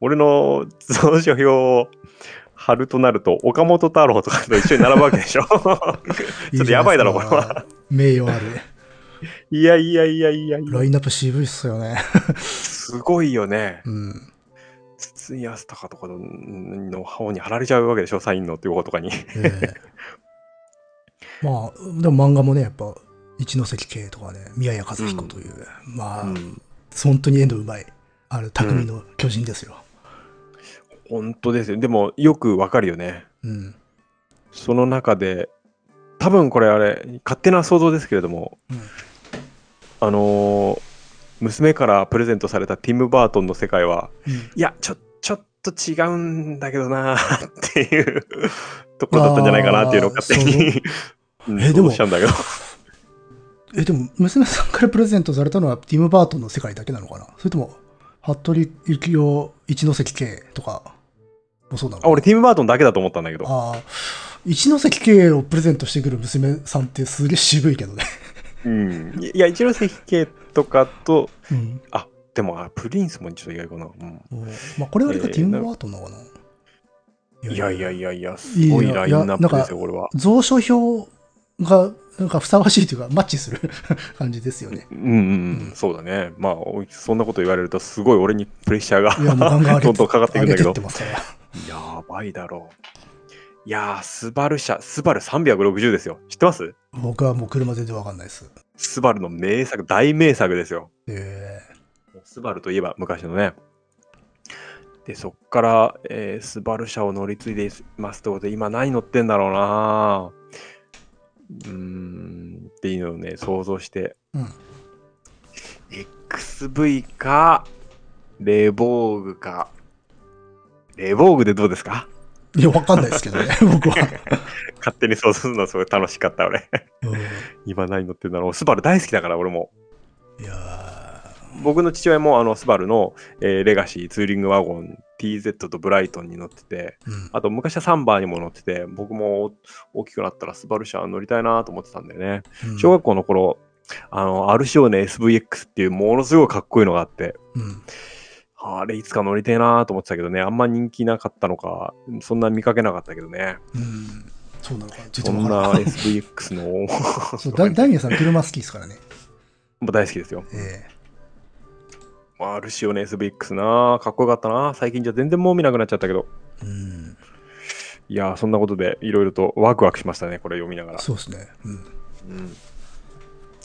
俺の蔵書表を貼るとなると、岡本太郎とかと一緒に並ぶわけでしょ？ちょっとやばいだろ、これは。。名誉ある。いやいやいやいやいやラインナップ渋いっすよね。すごいよね。うん。筒井康隆とかのの方に貼られちゃうわけでしょ、サインのっていうことかに。ええまあ、でも漫画もね、やっぱ、一ノ関圭とかね、宮谷和彦という、まあ、うん本当に絵のうまい、ある匠の巨人ですよ。本当ですよ。でも、よくわかるよね。うん。その中で、多分これあれ、勝手な想像ですけれども、うんあのー娘からプレゼントされたティム・バートンの世界は、うんいや、ちょ、ちょっと違うんだけどな っていうところだったんじゃないかなっていうのを勝手に、うんえでもしちゃうんだけど。え、でも、娘さんからプレゼントされたのはティム・バートンの世界だけなのかな？それとも、服部幸雄、一ノ関圭とかもそうなのかあ、な俺ティム・バートンだけだと思ったんだけど。ああ、一ノ関圭をプレゼントしてくる娘さんってすげえ渋いけどね。うん。いや、一ノ関系とかと、うん。あ、でも、あプリンスもちょっと意外かな。うんおまあ、これはティム・バートンなのかな、いやいやいやいや、すごいラインナップですよ、これは。蔵書表がなんかふさわしいというかマッチする 感じですよね。うんうんうん、そうだね。まあ、そんなこと言われると、すごい俺にプレッシャーが どんどんかかっていくんだけどてって。やばいだろう。いやー、スバル車、スバル360ですよ。知ってます？僕はもう車全然わかんないです。スバルの名作、大名作ですよ。えスバルといえば昔のね。で、そっから、えースバル車を乗り継いでいますってことで、今何乗ってんだろうなうーん、っていうのをね、想像して。ーうん。XV か、レボーグか。レボーグでどうですか？いや、わかんないですけどね、僕は。勝手に想像するのはすごい楽しかった、俺。う今何乗ってんだろう。スバル大好きだから、俺も。ん、いや僕の父親もあのスバルの、えーレガシーツーリングワゴン TZ とブライトンに乗ってて、ーうんあと昔はサンバーにも乗ってて、僕も大きくなったらスバル車乗りたいなと思ってたんだよね。うん小学校の頃、あの、アルシオーネ SVX っていうものすごいかっこいいのがあって、うんあれいつか乗りたいなと思ってたけどね、あんま人気なかったのか、そんな見かけなかったけどね。うんそうなのか、ちょっそんとわから。なん SVX のそうダダニエルさん、車好きですからね。もう大好きですよ。えアルシオーネ SVX なかっこよかったな最近じゃ全然もう見なくなっちゃったけど。えうん、いやーそんなことでいろいろとワクワクしましたね、これ読みながら。そうですね。うんうん、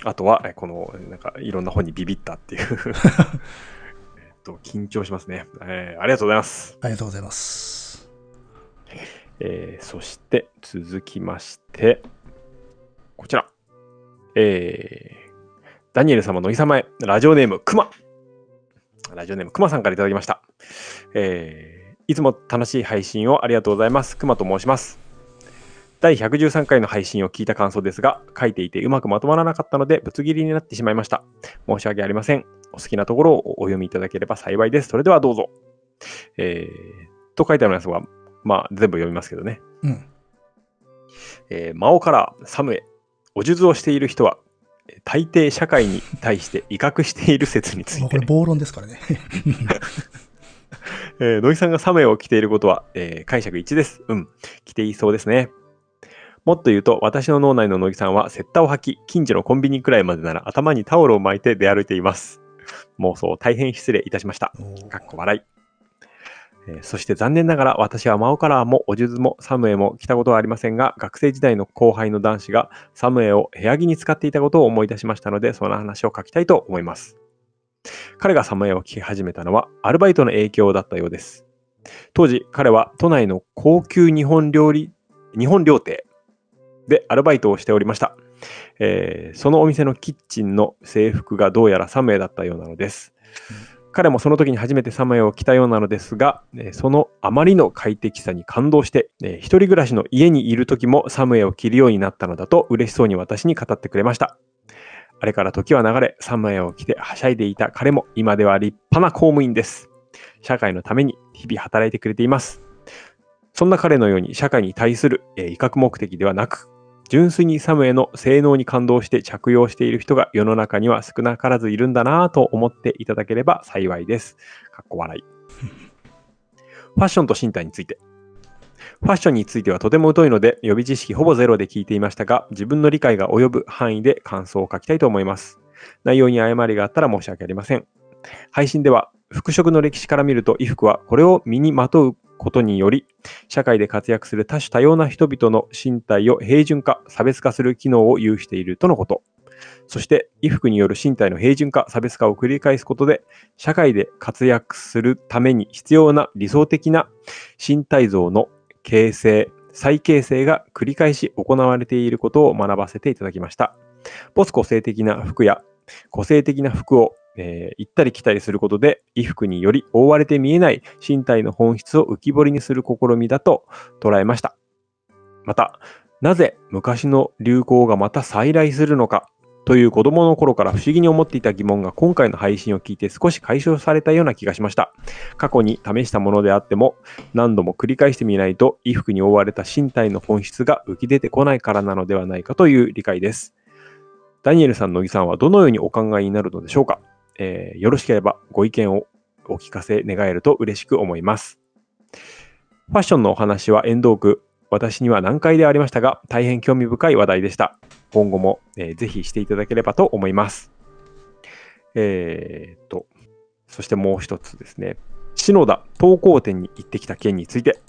あとは、えこの、なんか、いろんな本にビビったっていう。えっと、緊張しますね、えーありがとうございます。ありがとうございます。えーそして、続きまして、こちら。えーダニエル様のいさまへ、ラジオネーム、くま。ラジオネーム、くまさんからいただきました。えーいつも楽しい配信をありがとうございます。くまと申します。第113回の配信を聞いた感想ですが、書いていてうまくまとまらなかったので、ぶつ切りになってしまいました。申し訳ありません。お好きなところをお読みいただければ幸いです。それではどうぞ。えー、と書いてありますが、まあ、全部読みますけどね。うん。えー、魔王からサムへ、お術をしている人は、大抵社会に対して威嚇している説についてまあこれ、暴論ですからね。えー、さんがサムエを着ていることは、えー解釈一致です。うん。着ていそうですね。もっと言うと、私の脳内の乃木さんは、セッタを履き、近所のコンビニくらいまでなら頭にタオルを巻いて出歩いています。妄想大変失礼いたしました。かっこ笑い。えーそして残念ながら私はマオカラーもお術もサムエも着たことはありませんが、学生時代の後輩の男子がサムエを部屋着に使っていたことを思い出しましたので、その話を書きたいと思います。彼がサムエを着始めたのはアルバイトの影響だったようです。当時、彼は都内の高級日本料理、日本料亭でアルバイトをしておりました。えーそのお店のキッチンの制服がどうやらサムエだったようなのです。彼もその時に初めてサムエを着たようなのですが、そのあまりの快適さに感動して、一人暮らしの家にいる時もサムエを着るようになったのだと嬉しそうに私に語ってくれました。あれから時は流れ、サムエを着てはしゃいでいた彼も今では立派な公務員です。社会のために日々働いてくれています。そんな彼のように社会に対する、威嚇目的ではなく、純粋にサムエの性能に感動して着用している人が世の中には少なからずいるんだなぁと思っていただければ幸いです。かっこ笑い。ファッションと身体について。ファッションについてはとても疎いので予備知識ほぼゼロで聞いていましたが自分の理解が及ぶ範囲で感想を書きたいと思います。内容に誤りがあったら申し訳ありません。配信では服飾の歴史から見ると衣服はこれを身にまとうことにより社会で活躍する多種多様な人々の身体を平準化、差別化する機能を有しているとのこと。そして、衣服による身体の平準化、差別化を繰り返すことで、社会で活躍するために必要な理想的な身体像の形成、再形成が繰り返し行われていることを学ばせていただきました。ポス個性的な服や個性的な服を、えー行ったり来たりすることで、衣服により覆われて見えない身体の本質を浮き彫りにする試みだと捉えました。また、なぜ昔の流行がまた再来するのかという子供の頃から不思議に思っていた疑問が今回の配信を聞いて少し解消されたような気がしました。過去に試したものであっても何度も繰り返してみないと衣服に覆われた身体の本質が浮き出てこないからなのではないかという理解です。ダニエルさん、乃木さんはどのようにお考えになるのでしょうか、えーよろしければご意見をお聞かせ願えると嬉しく思います。ファッションのお話は縁遠く、私には難解ではありましたが、大変興味深い話題でした。今後も、えーぜひしていただければと思います。えーっと、そしてもう一つですね。篠田東光店に行ってきた件について。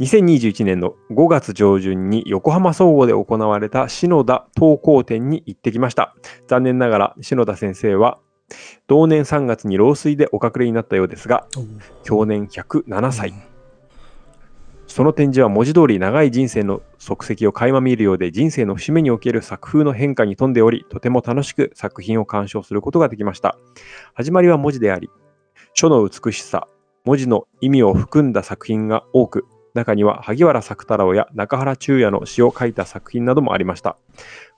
2021年の5月上旬に横浜総合で行われた篠田東光店に行ってきました。残念ながら篠田先生は同年3月に老衰でお隠れになったようですが、去年107歳。その展示は文字通り長い人生の足跡を垣間見るようで人生の節目における作風の変化に富んでおり、とても楽しく作品を鑑賞することができました。始まりは文字であり、書の美しさ、文字の意味を含んだ作品が多く、中には萩原作太郎や中原中也の詩を書いた作品などもありました。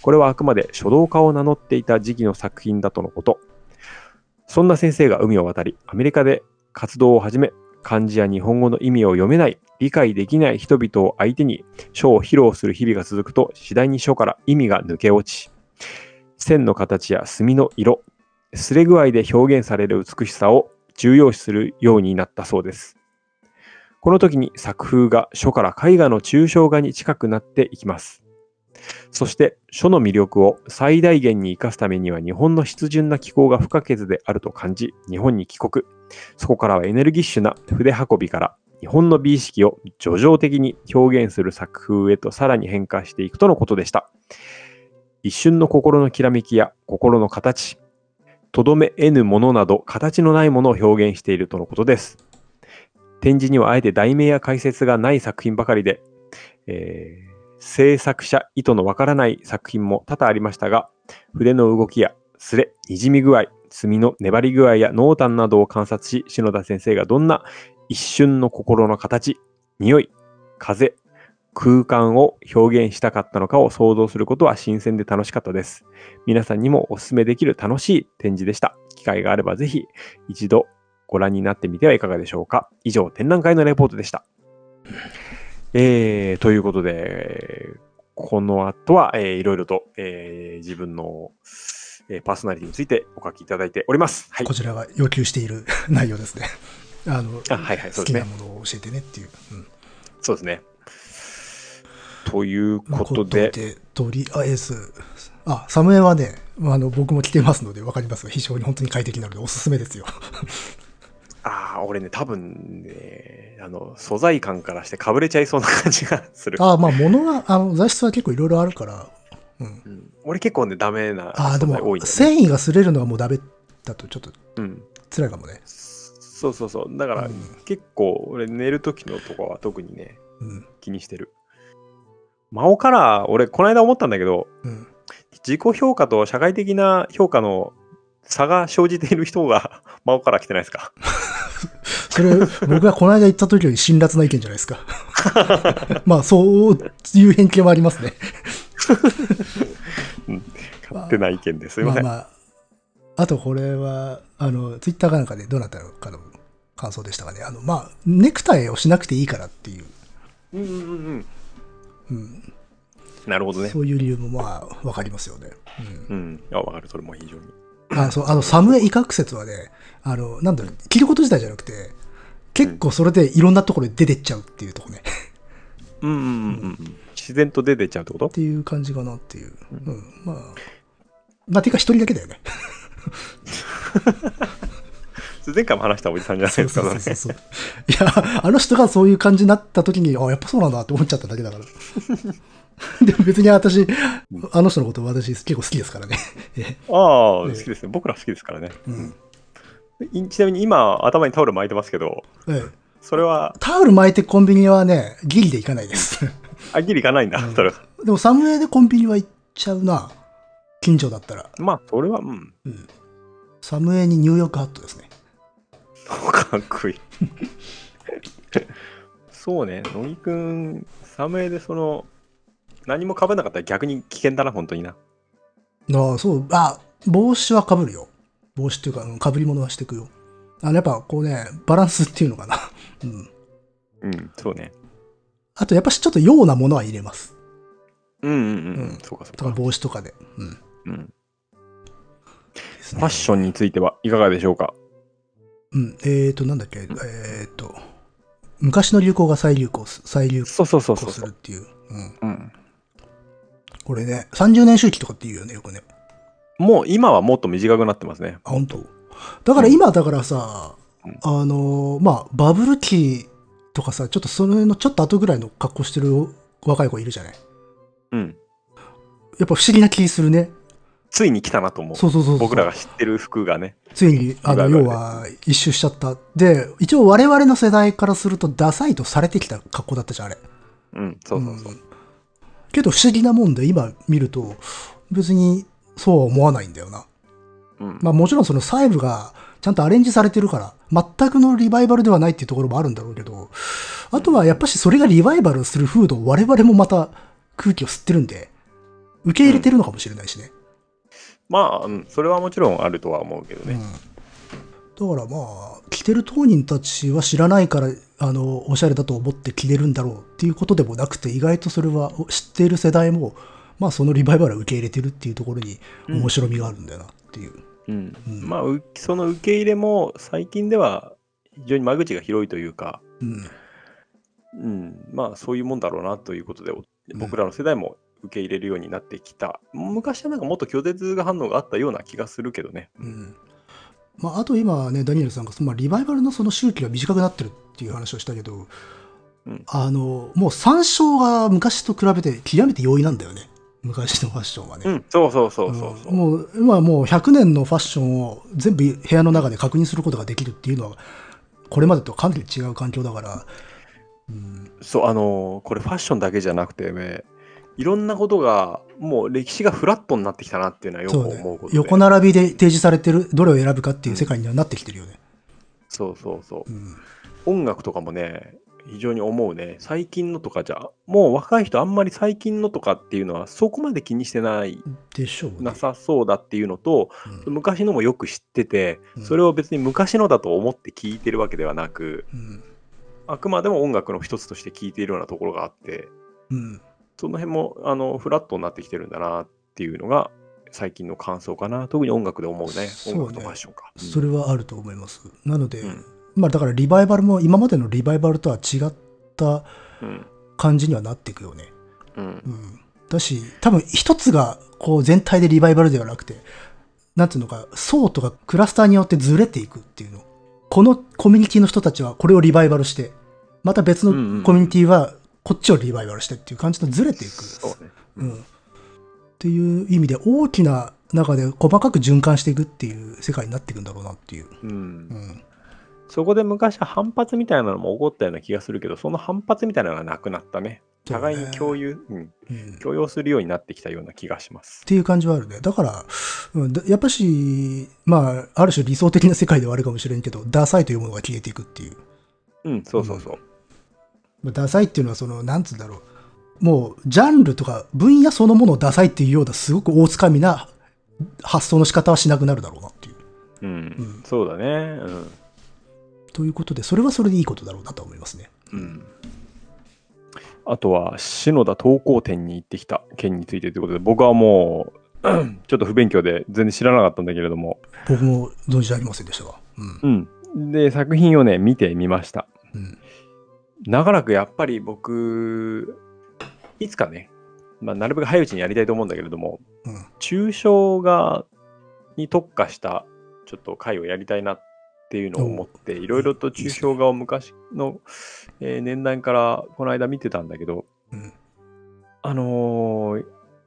これはあくまで書道家を名乗っていた時期の作品だとのこと。そんな先生が海を渡り、アメリカで活動を始め、漢字や日本語の意味を読めない、理解できない人々を相手に書を披露する日々が続くと、次第に書から意味が抜け落ち、線の形や墨の色、すれ具合で表現される美しさを重要視するようになったそうです。この時に作風が書から絵画の抽象画に近くなっていきます。そして書の魅力を最大限に生かすためには日本の湿潤な気候が不可欠であると感じ、日本に帰国。そこからはエネルギッシュな筆運びから日本の美意識を叙情的に表現する作風へとさらに変化していくとのことでした。一瞬の心のきらめきや心の形、とどめ得ぬものなど形のないものを表現しているとのことです。展示にはあえて題名や解説がない作品ばかりで、えー制作者意図のわからない作品も多々ありましたが、筆の動きやすれ、にじみ具合、墨の粘り具合や濃淡などを観察し、篠田先生がどんな一瞬の心の形、匂い、風、空間を表現したかったのかを想像することは新鮮で楽しかったです。皆さんにもお勧めできる楽しい展示でした。機会があればぜひ一度ご覧になってみてはいかがでしょうか。以上、展覧会のレポートでした。えー、ということで、この後は、えーいろいろと、えー自分の、えーパーソナリティについてお書きいただいております。はいこ。ちらが要求している 内容ですね。あの、あはいはい、そう好ですね。きなものを教えてねっていう。うんそうですね。ということことで、で、とりあえず、あ、サムエはね、あの、僕も着てますので分かりますが、非常に本当に快適なのでおすすめですよ。ああ、俺ね、多分ね、あの、素材感からしてかぶれちゃいそうな感じがする。あ、まあ、物は、あの、材質は結構いろいろあるから、うん。うん俺結構ね、ダメなあ、でも。繊維が擦れるのはもうダメだとちょっとうん。辛いかもね。そうそうそう。だから、うん結構、俺寝る時のとかは特にね、うん。気にしてる。真央カラー、俺、この間思ったんだけど、うん。自己評価と社会的な評価の差が生じている人が 真央カラー来てないですか？それ、僕がこの間言った時より辛辣な意見じゃないですか。まあ、そういう偏見はありますね。勝手な意見です。すいません。まあまあ、あとこれは、あの、ツイッターかなんかでどなたかの感想でしたかね。あの、まあ、ネクタイをしなくていいからっていう、うんうんうんうん。うん、なるほどね。そういう理由もまあ、わかりますよね。うんうん。あ、わかる。それも非常に。あそうあの、サムエ威嚇説はね、あの、なんだろう、着ること自体じゃなくて、結構それでいろんなところで出てっちゃうっていうところね。うんうんうんうん。自然と出てっちゃうってこと？っていう感じかなっていう。うん、まあ、まあ、ていうか一人だけだよね。前回も話したおじさんじゃないですか、そうそうそれそうそう。いや、あの人がそういう感じになった時に、あ、やっぱそうなんだって思っちゃっただけだから。でも別に私、あの人のこと私結構好きですからね。えああ、ええ好きですね。僕ら好きですからね。うんいちなみに今、頭にタオル巻いてますけど、ええそれは、タオル巻いてコンビニはね、ギリで行かないです。あぎりいかないんだ、うんそれは。でもサムエでコンビニは行っちゃうな。近所だったら。まあ、それは、うん。うん。サムエにニューヨークハットですね。かっこいい。そうね、乃木くん、サムエでその、何も被らなかったら逆に危険だな、本当にな。ああ、そう。あ、帽子は被るよ。帽子っていうか、うん被り物はしていくよ。あの、やっぱこうね、バランスっていうのかな。うん。うん、そうね。あと、やっぱしちょっとようなものは入れます。うんうんうん。うんそうかそうとかか。帽子とかで。うん。うん、フファッションについてはいかがでしょうか？うん。えーと、なんだっけ？えーと、昔の流行が再流行す、再流そうそうそう行そうするっていう。うん。うん。これね、30年周期とかって言うよね、よくね。もう今はもっと短くなってますね。あ、本当？だから今、だからさ、うんあのーまあ、バブル期とかさ、ちょっとそれのちょっと後ぐらいの格好してる若い子いるじゃない？うん。やっぱ不思議な気するね。ついに来たなと思う。そうそうそう。僕らが知ってる服がね。ついに、あの、要は、一周しちゃった。で、一応我々の世代からすると、ダサいとされてきた格好だったじゃん、あれ。うん、そうそうそう。んけど不思議なもんで、今見ると、別にそうは思わないんだよな。うん。まあもちろんその細部がちゃんとアレンジされてるから、全くのリバイバルではないっていうところもあるんだろうけど、あとはやっぱしそれがリバイバルする風土を我々もまた空気を吸ってるんで、受け入れてるのかもしれないしね。まあ、うん、それはもちろんあるとは思うけどね。うん。だからまあ、着てる当人たちは知らないから、あの、おしゃれだと思って着れるんだろうっていうことでもなくて、意外とそれは知っている世代も、まあそのリバイバルを受け入れてるっていうところにうん面白みがあるんだよなっていう。うんうんまあ、うその受け入れも最近では非常に間口が広いというか、うん。うん、まあそういうもんだろうなということで、お僕らの世代も受け入れるようになってきた。昔はなんかもっと拒絶反応があったような気がするけどね。うんまあ、あと今ね、ダニエルさんが、まあ、リバイバルのその周期が短くなってるっていう話をしたけど、うんあの、もう参照が昔と比べて極めて容易なんだよね。昔のファッションはね。うん、そうそうそうそうそう。うんもう、今はもう100年のファッションを全部部屋の中で確認することができるっていうのは、これまでとかなり違う環境だから、うん、そう、あのーこれファッションだけじゃなくてね、いろんなことが、もう歴史がフラットになってきたなっていうのはよく思うこと。で。横並びで提示されてる、どれを選ぶかっていう世界にはなってきてるよね。そうそうそう。うん。音楽とかもね、非常に思うね。最近のとかじゃ、もう若い人あんまり最近のとかっていうのはそこまで気にしてない、でしょうね。なさそうだっていうのと、うん昔のもよく知ってて、うんそれを別に昔のだと思って聞いてるわけではなく、うん。あくまでも音楽の一つとして聞いているようなところがあって、うん。その辺もあのフラットになってきてるんだなっていうのが最近の感想かな。特に音楽で思うね。音楽とファッションか。それはあると思います。なので、うんまあだからリバイバルも今までのリバイバルとは違ったうん。感じにはなっていくよね。うん。うん。だし、多分一つがこう全体でリバイバルではなくて、なんていうのか、層とかクラスターによってずれていくっていうの。このコミュニティの人たちはこれをリバイバルして、また別のコミュニティはこっちをリバイバルしてっていう感じとずれていく。そうね。うん。っていう意味で大きな中で細かく循環していくっていう世界になっていくんだろうなっていう。うんう。ん。そこで昔は反発みたいなのも起こったような気がするけど、その反発みたいなのがなくなったね。互いに共有、うん、うん共用するようになってきたような気がしますっ。ていう感じはあるね。だから、うんだやっぱし、まあ、ある種理想的な世界ではあるかもしれんけど、ダサいというものが消えていくっていう。うん、そうそうそう。まあダサいっていうのは、その、なんつうんだろう。もう、ジャンルとか分野そのものをダサいっていうような、すごく大つかみな発想の仕方はしなくなるだろうなっていう。うん、うんそうだね。うん。ということで、それはそれでいいことだろうなと思いますね。うん。あとは、篠田投稿店に行ってきた件についてということで、僕はもう、ちょっと不勉強で全然知らなかったんだけれども、僕も存じ上げませんでしたが。うん。うん。で、作品をね、見てみました。うん。長らくやっぱり僕、いつかね、まあ、なるべく早いうちにやりたいと思うんだけれども、うん。抽象画に特化したちょっと回をやりたいなっていうのを思って、いろいろと抽象画を昔の、えー年代からこの間見てたんだけど、うん。あのー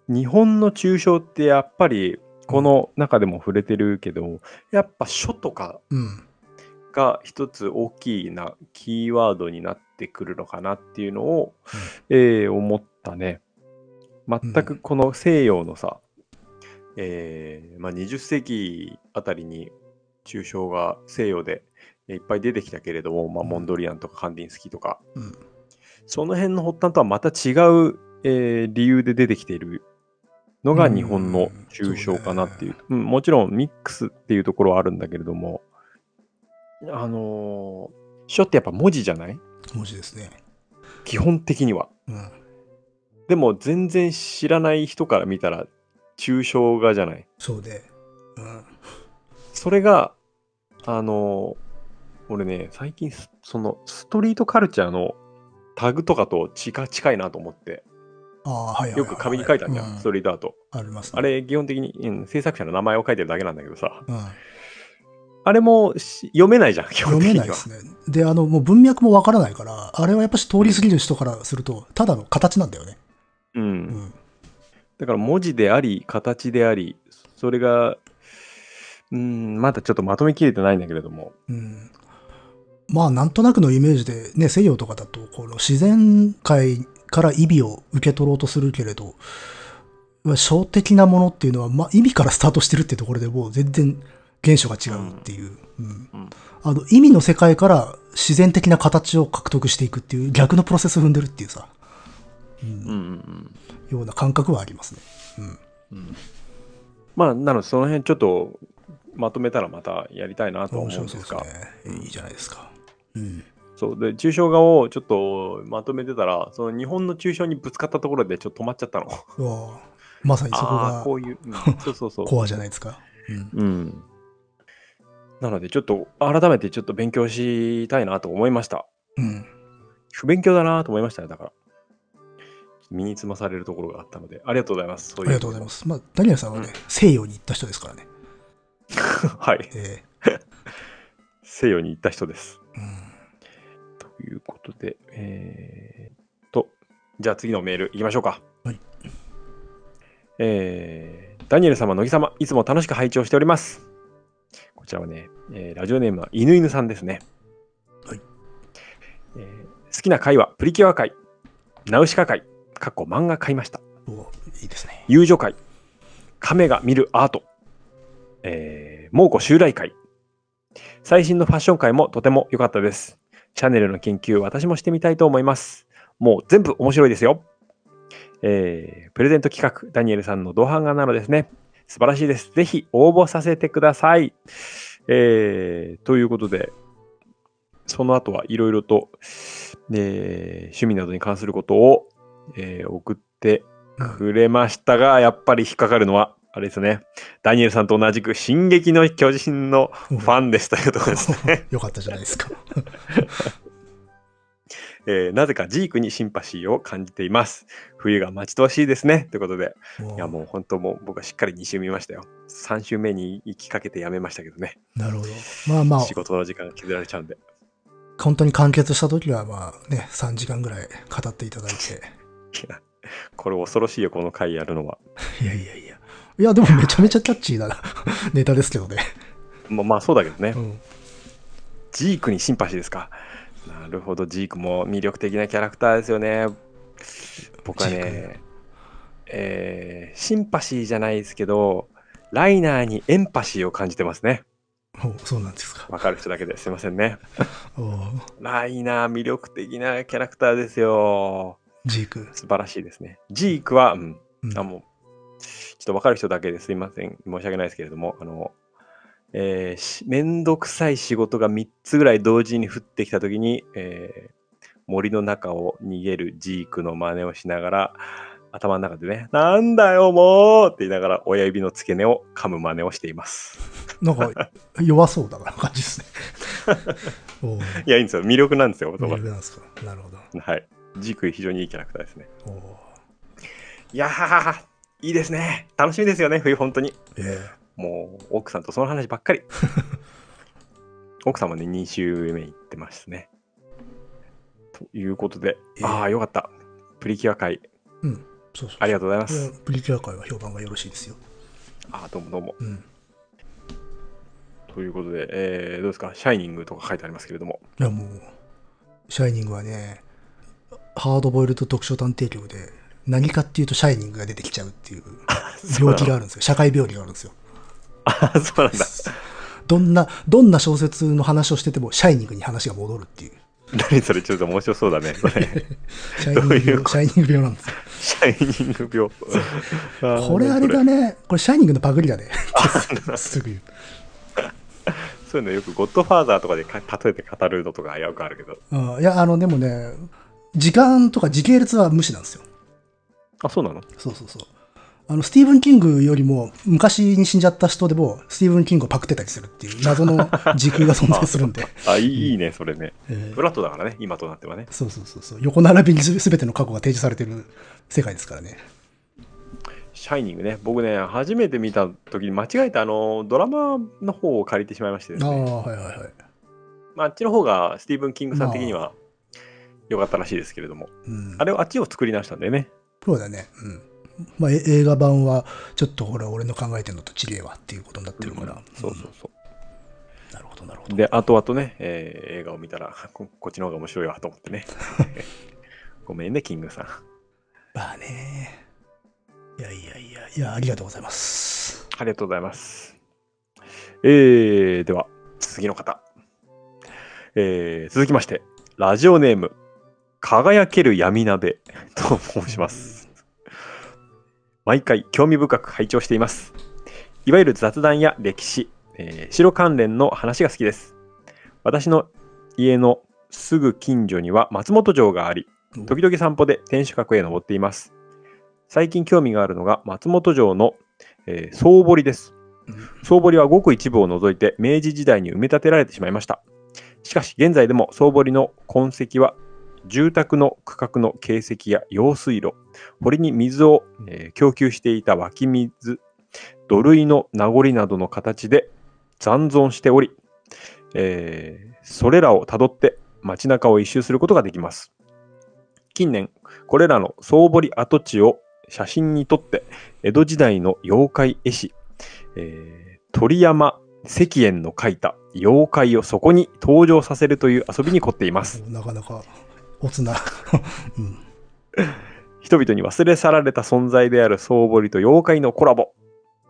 日本の抽象ってやっぱりこの中でも触れてるけど、やっぱ書とかうん。が一つ大きいなキーワードになってくるのかなっていうのを、えー思ったね。全くこの西洋のさ、えーまあ、20世紀あたりに抽象が西洋でいっぱい出てきたけれども、まあ、うん。モンドリアンとかカンディンスキーとか、うん。その辺の発端とはまた違う、えー理由で出てきているのが日本の抽象かなっていう。うんもちろんミックスっていうところはあるんだけれども、あのー書ってやっぱ文字じゃない？文字ですね。基本的には。うん。でも全然知らない人から見たら抽象画じゃない？そうで。うん。それが、あのー俺ね、最近す、そのストリートカルチャーのタグとかと近近いなと思って。よく紙に書いたんじゃん、うストリートアート。ありますね。あれ、基本的に、うん制作者の名前を書いてるだけなんだけどさ、うん。あれもし読めないじゃん、読。めないですね。で、あの、もう文脈もわからないから、あれはやっぱし通り過ぎる人からすると、ただの形なんだよね。うん。うん。だから文字であり、形であり、それが、うん、まだちょっとまとめきれてないんだけれども、うん。まあ、なんとなくのイメージで、ね、西洋とかだと、この自然界から意味を受け取ろうとするけれど、小的なものっていうのは、まあ、意味からスタートしてるっていうところでもう全然原初が違うっていう。うんうんあの、意味の世界から自然的な形を獲得していくっていう逆のプロセスを踏んでるっていうさ、うんうんうんうん。ような感覚はありますね。うん。まあ、なので、その辺ちょっとまとめたらまたやりたいなと思うんですが、ね。いいじゃないですか。うん。そうで抽象画をちょっとまとめてたら、その日本の抽象にぶつかったところでちょっと止まっちゃったの。まさにそこがこういう、うんそうそうそう。コアじゃないですか。うん。うん。なので、ちょっと改めてちょっと勉強したいなと思いました。うん。不勉強だなと思いましたね、だから。身につまされるところがあったので、ありがとうございます。。ありがとうございますす。まあ、ダニエルさんはね、西洋に行った人ですからね。はい。え 西洋に行った人です。えうん。ということで、えー、と、じゃあ次のメールいきましょうか。はい。えー、ダニエル様、乃木様、いつも楽しく拝聴しております。こちらはね、えーラジオネームは犬犬さんですね。はい。えー好きな回はプリキュア回、ナウシカ回、かっこ漫画買いました。おいいですね。友女会、亀が見るアート、えー、猛虎襲来会、最新のファッション会もとても良かったです。シャネルの研究、私もしてみたいと思います。もう全部面白いですよ。えープレゼント企画、ダニエルさんの同伴がなのですね。素晴らしいです。ぜひ応募させてください。えーということで、その後はいろいろと、えー趣味などに関することを、えー送ってくれましたが、やっぱり引っかかるのは、あれですね。ダニエルさんと同じく、進撃の巨人のファンですというところですね。よかったじゃないですか。えーなぜかジークにシンパシーを感じています。冬が待ち遠しいですね。ということで、いやもう本当もう僕はしっかり2週見ましたよ。3週目に行きかけてやめましたけどね。なるほど。まあまあ、仕事の時間が削られちゃうんで。本当に完結した時は、まあね、3時間ぐらい語っていただいて。いやこれ恐ろしいよ、この回やるのは。いやいやいや。いや、でもめちゃめちゃキャッチーな ネタですけどね。まあまあそうだけどねう。ん。ジークにシンパシーですか。なるほど、ジークも魅力的なキャラクターですよね。僕はね、えーシンパシーじゃないですけど、ライナーにエンパシーを感じてますね。おそうなんですか。わかる人だけですいませんね。おライナー魅力的なキャラクターですよ。ジーク。素晴らしいですね。ジークは、うん、うんあもう、ちょっとわかる人だけですいません。申し訳ないですけれども、あの、えーしめんどくさい仕事が3つぐらい同時に降ってきたときに、えー森の中を逃げるジークの真似をしながら、頭の中でね、なんだよもうって言いながら親指の付け根を噛む真似をしています。なんか弱そうだな感じですね。おいや、いいんですよ。魅力なんですよ、魅男は力なんですか。なるほど。はい。ジーク非常にいいキャラクターですね。おいやー、いいですね。楽しみですよね、冬、本当に。えもう、奥さんとその話ばっかり。奥さんもね、2週目行ってますね。ということで、ええああ、よかった。プリキュア会、えうん。そうそう。ありがとうございます。プリキュア界は評判がよろしいですよ。ああ、どうもどうも。うん。ということで、えーどうですか、シャイニングとか書いてありますけれども。いやもう、シャイニングはね、ハードボイルド読書探偵局で、何かっていうとシャイニングが出てきちゃうっていう 病気があるんですよ。社会病気があるんですよ。ああ、そうなんだ。どんな、どんな小説の話をしてても、シャイニングに話が戻るっていう。何それ、ちょっと面白そうだね。それ シャイニングどういう病、シャイニング病なんですよ。シャイニング病。これあれだ何ね。これシャイニングのパクリだね。すぐ言う。そういうのよくゴッドファーザーとかでか例えて語るのとかよくあるけど。うんいや、あの、でもね、時間とか時系列は無視なんですよ。あ、そうなの？そうそうそう。あの、スティーブン・キングよりも昔に死んじゃった人でも、スティーブン・キングをパクってたりするっていう謎の時空が存在するんで。あ、いいいいね、それね。えーフラットだからね、今となってはね。そうそうそうそう。横並びにすべての過去が提示されてる世界ですからね。シャイニングね、僕ね、初めて見た時に間違えてあのドラマの方を借りてしまいましてですああ、ね、はいはいはい。まあ、あっちの方がスティーブン・キングさん的には良かったらしいですけれども、うん。あれをあっちを作り直したんだよね。そうだね。うん。まあ、え映画版は、ちょっとほら、俺の考えてるのと違えわっていうことになってるから。そうそうそうんなるほど、なるほう。ど。で、後々ね、えー映画を見たらこ、こっちの方が面白いわと思ってね。ごめんね、キングさん。まあね。いやいやいや、いや、ありがとうございます。ありがとうございます。えー、では、次の方。えー、続きまして、ラジオネーム、輝ける闇鍋と申します。毎回興味深く拝聴しています。いわゆる雑談や歴史、えー城関連の話が好きです。私の家のすぐ近所には松本城があり、時々散歩で天守閣へ登っています。最近興味があるのが松本城の、えー総堀です。総堀はごく一部を除いて明治時代に埋め立てられてしまいました。しかし現在でも総堀の痕跡は住宅の区画の形跡や用水路、堀に水を、えー供給していた湧き水、土塁の名残などの形で残存しており、えーそれらをたどって街中を一周することができます。近年、これらの総堀跡地を写真に撮って、江戸時代の妖怪絵師、えー鳥山石燕の描いた妖怪をそこに登場させるという遊びに凝っています。なかなか、おつな。うん。人々に忘れ去られた存在である総堀と妖怪のコラボ。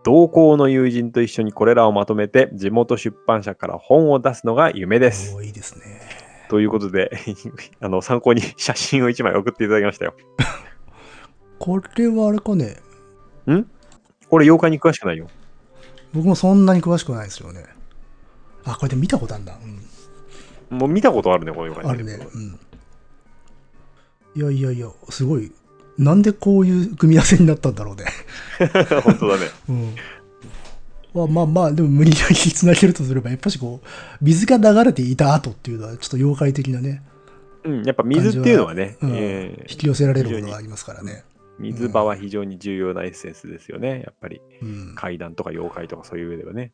同行の友人と一緒にこれらをまとめて地元出版社から本を出すのが夢です。いいですね。ということで、あの、参考に写真を1枚送っていただきましたよ。これはあれかね、これ妖怪に詳しくないよ。僕もそんなに詳しくないですよね。あ、これで見たことあるんだ。うん。もう見たことあるね、この妖怪あるね。うん。いやいやいや、すごい。なんでこういう組み合わせになったんだろうね。本当だね。うん。まあまあまあ、でも無理やりつなげるとすれば、やっぱしこう、水が流れていた後っていうのは、ちょっと妖怪的なね、うん、やっぱ水っていうのはね、うんえー引き寄せられるものがありますからね。水場は非常に重要なエッセンスですよね。やっぱりうん。怪談とか妖怪とかそういう上ではね。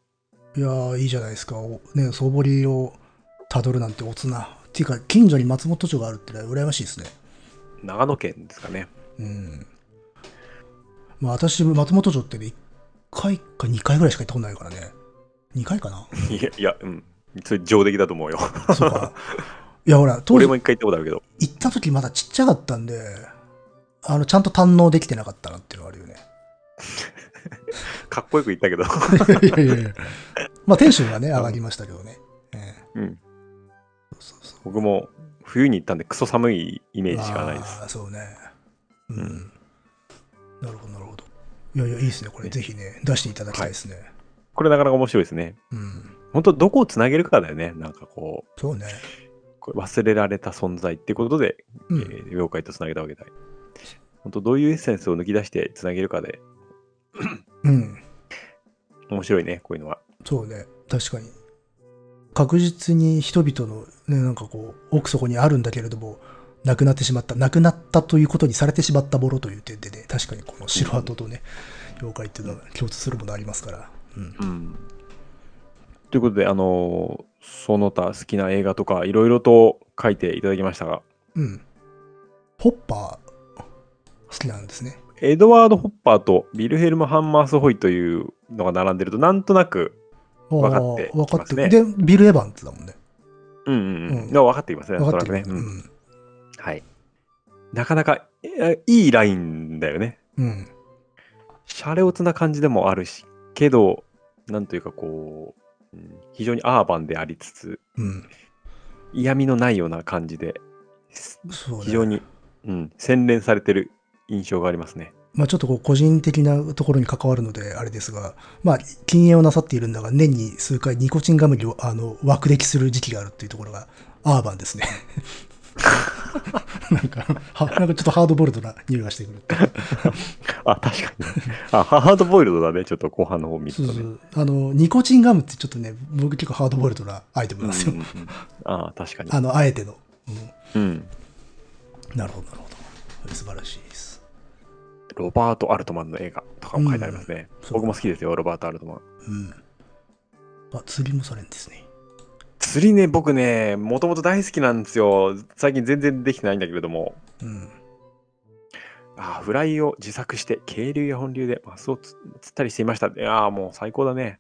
いやー、いいじゃないですか。おね、総堀をたどるなんておつな。っていうか、近所に松本町があるってのは羨ましいですね。長野県ですかね。うん。まあ私、松本町ってね、1回か2回ぐらいしか行ったことないからね。2回かな？いや、いや、うん。それ上出来だと思うよ。そうか。いや、ほら、当時俺も一回行ったことあるけど。行った時まだちっちゃかったんで、あの、ちゃんと堪能できてなかったなっていうのがあるよね。かっこよく言ったけど。いやいやいや。まあ、テンションがね、上がりましたけどね。ええうん。そうそう僕も冬に行ったんでクソ寒いイメージしかないです。そうね。うん。うんなるほど、なるほど。いやいや、いいですね。これ、ねぜひね、出していただきたいですね。これなかなか面白いですね。うん。本当どこをつなげるかだよね。なんかこう、そうね。これ忘れられた存在ってことで、うん。えー妖怪とつなげたわけだ。本当どういうエッセンスを抜き出してつなげるかでうん。面白いね、こういうのは。そうね。確かに。確実に人々のね、なんかこう、奥底にあるんだけれども、亡くなってしまった、亡くなったということにされてしまったものという点でね、確かにこの白鳩とね、妖怪っていうのは共通するものありますから。うん。うん。ということで、あのーその他好きな映画とかいろいろと書いていただきましたが、うん。ホッパー、好きなんですね。エドワード・ホッパーとビルヘルム・ハンマース・ホイというのが並んでると、なんとなく、分かってきますねで、ビル・エヴァンズだもんね。うんうんうん。うんが分かってきますね、分かってる。おそらくね。はい。なかなかえいいラインだよね。うん。シャレオツな感じでもあるし、けど、なんというかこう、うん非常にアーバンでありつつ、うん。嫌味のないような感じで。非常に、うん、洗練されてる印象がありますね。まあちょっとこう個人的なところに関わるのであれですが、まあ禁煙をなさっているんだが、年に数回ニコチンガムにあの枠歴する時期があるっていうところがアーバンですね。なんか、はなんかちょっとハードボイルドな匂いがしてくる。あ、確かに。あ、ハードボイルドだね。ちょっと後半の方見るとね。そう。あの、ニコチンガムってちょっとね、僕結構ハードボイルドなアイテムなんですよ。うんうんうんあ確かに。あの、あえての。うんうん。なるほど、なるほど。素晴らしい。ロバート・アルトマンの映画とかも書いてありますね。そう僕も好きですよ、ロバート・アルトマン。うん。あ、釣りもされるんですね。釣りね、僕ね、もともと大好きなんですよ。最近全然できてないんだけれども、うん。あフライを自作して、渓流や本流でマスをつ釣ったりしていました。いやーもう最高だね。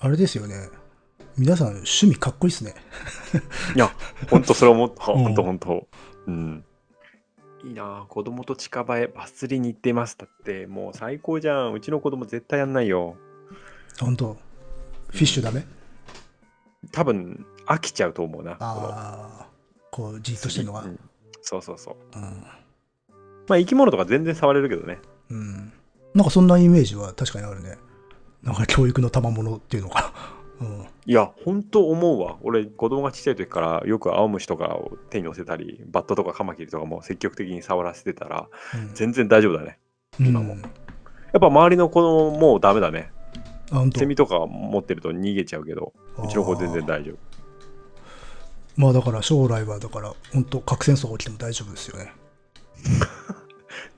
あれですよね。皆さん趣味かっこいいっすね。いや、ほんとそれ思った。うんほんとほんと。うん。いいなあ子供と近場へバス釣りに行っています。だって、もう最高じゃん。うちの子供絶対やんないよ。本当？フィッシュダメ、多分、飽きちゃうと思うな。ああ、こう、じっとしてるのが。うんそうそうそう。うん。まあ、生き物とか全然触れるけどね。うん。なんかそんなイメージは確かにあるね。なんか教育の賜物っていうのかな。うん。いや、ほんと思うわ。俺、子供がちっちゃい時からよく青虫とかを手に乗せたり、バッタとかカマキリとかも積極的に触らせてたら、うん全然大丈夫だね。今もうんやっぱ周りの子供もうダメだね。セミとか持ってると逃げちゃうけど、うちの子全然大丈夫。まあだから将来は、だから、本当核戦争が起きても大丈夫ですよね。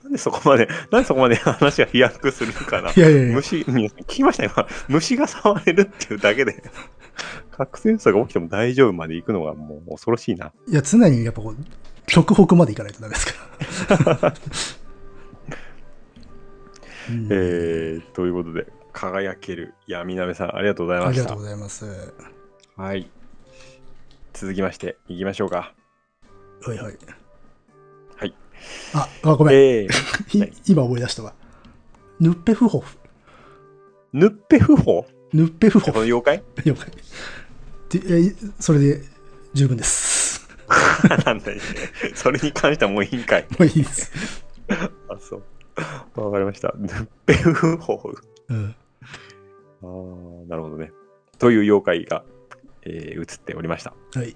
なんでそこまで、なんでそこまで話が飛躍するかな。いやいやいや。虫、聞きました今。虫が触れるっていうだけで、核戦争が起きても大丈夫まで行くのがもう恐ろしいな。いや、常にやっぱこう、極北まで行かないとダメですから。うんえー、ということで、輝ける闇鍋さん、ありがとうございましたありがとう。ございます。はい。続きまして、いきましょうか。はいはい。はい。あ、あごめん。えー、い今思い出したわ。ヌッペフホフ。ヌッペフホ？ヌッペフホフ。この妖怪？了解。でえそれで、十分です。なんだいね。それに関してはもういいんかい。もういいです。あ、そう。わかりました。ペウホウ。うん。ああ、なるほどね。という妖怪が、えー映っておりました。はい。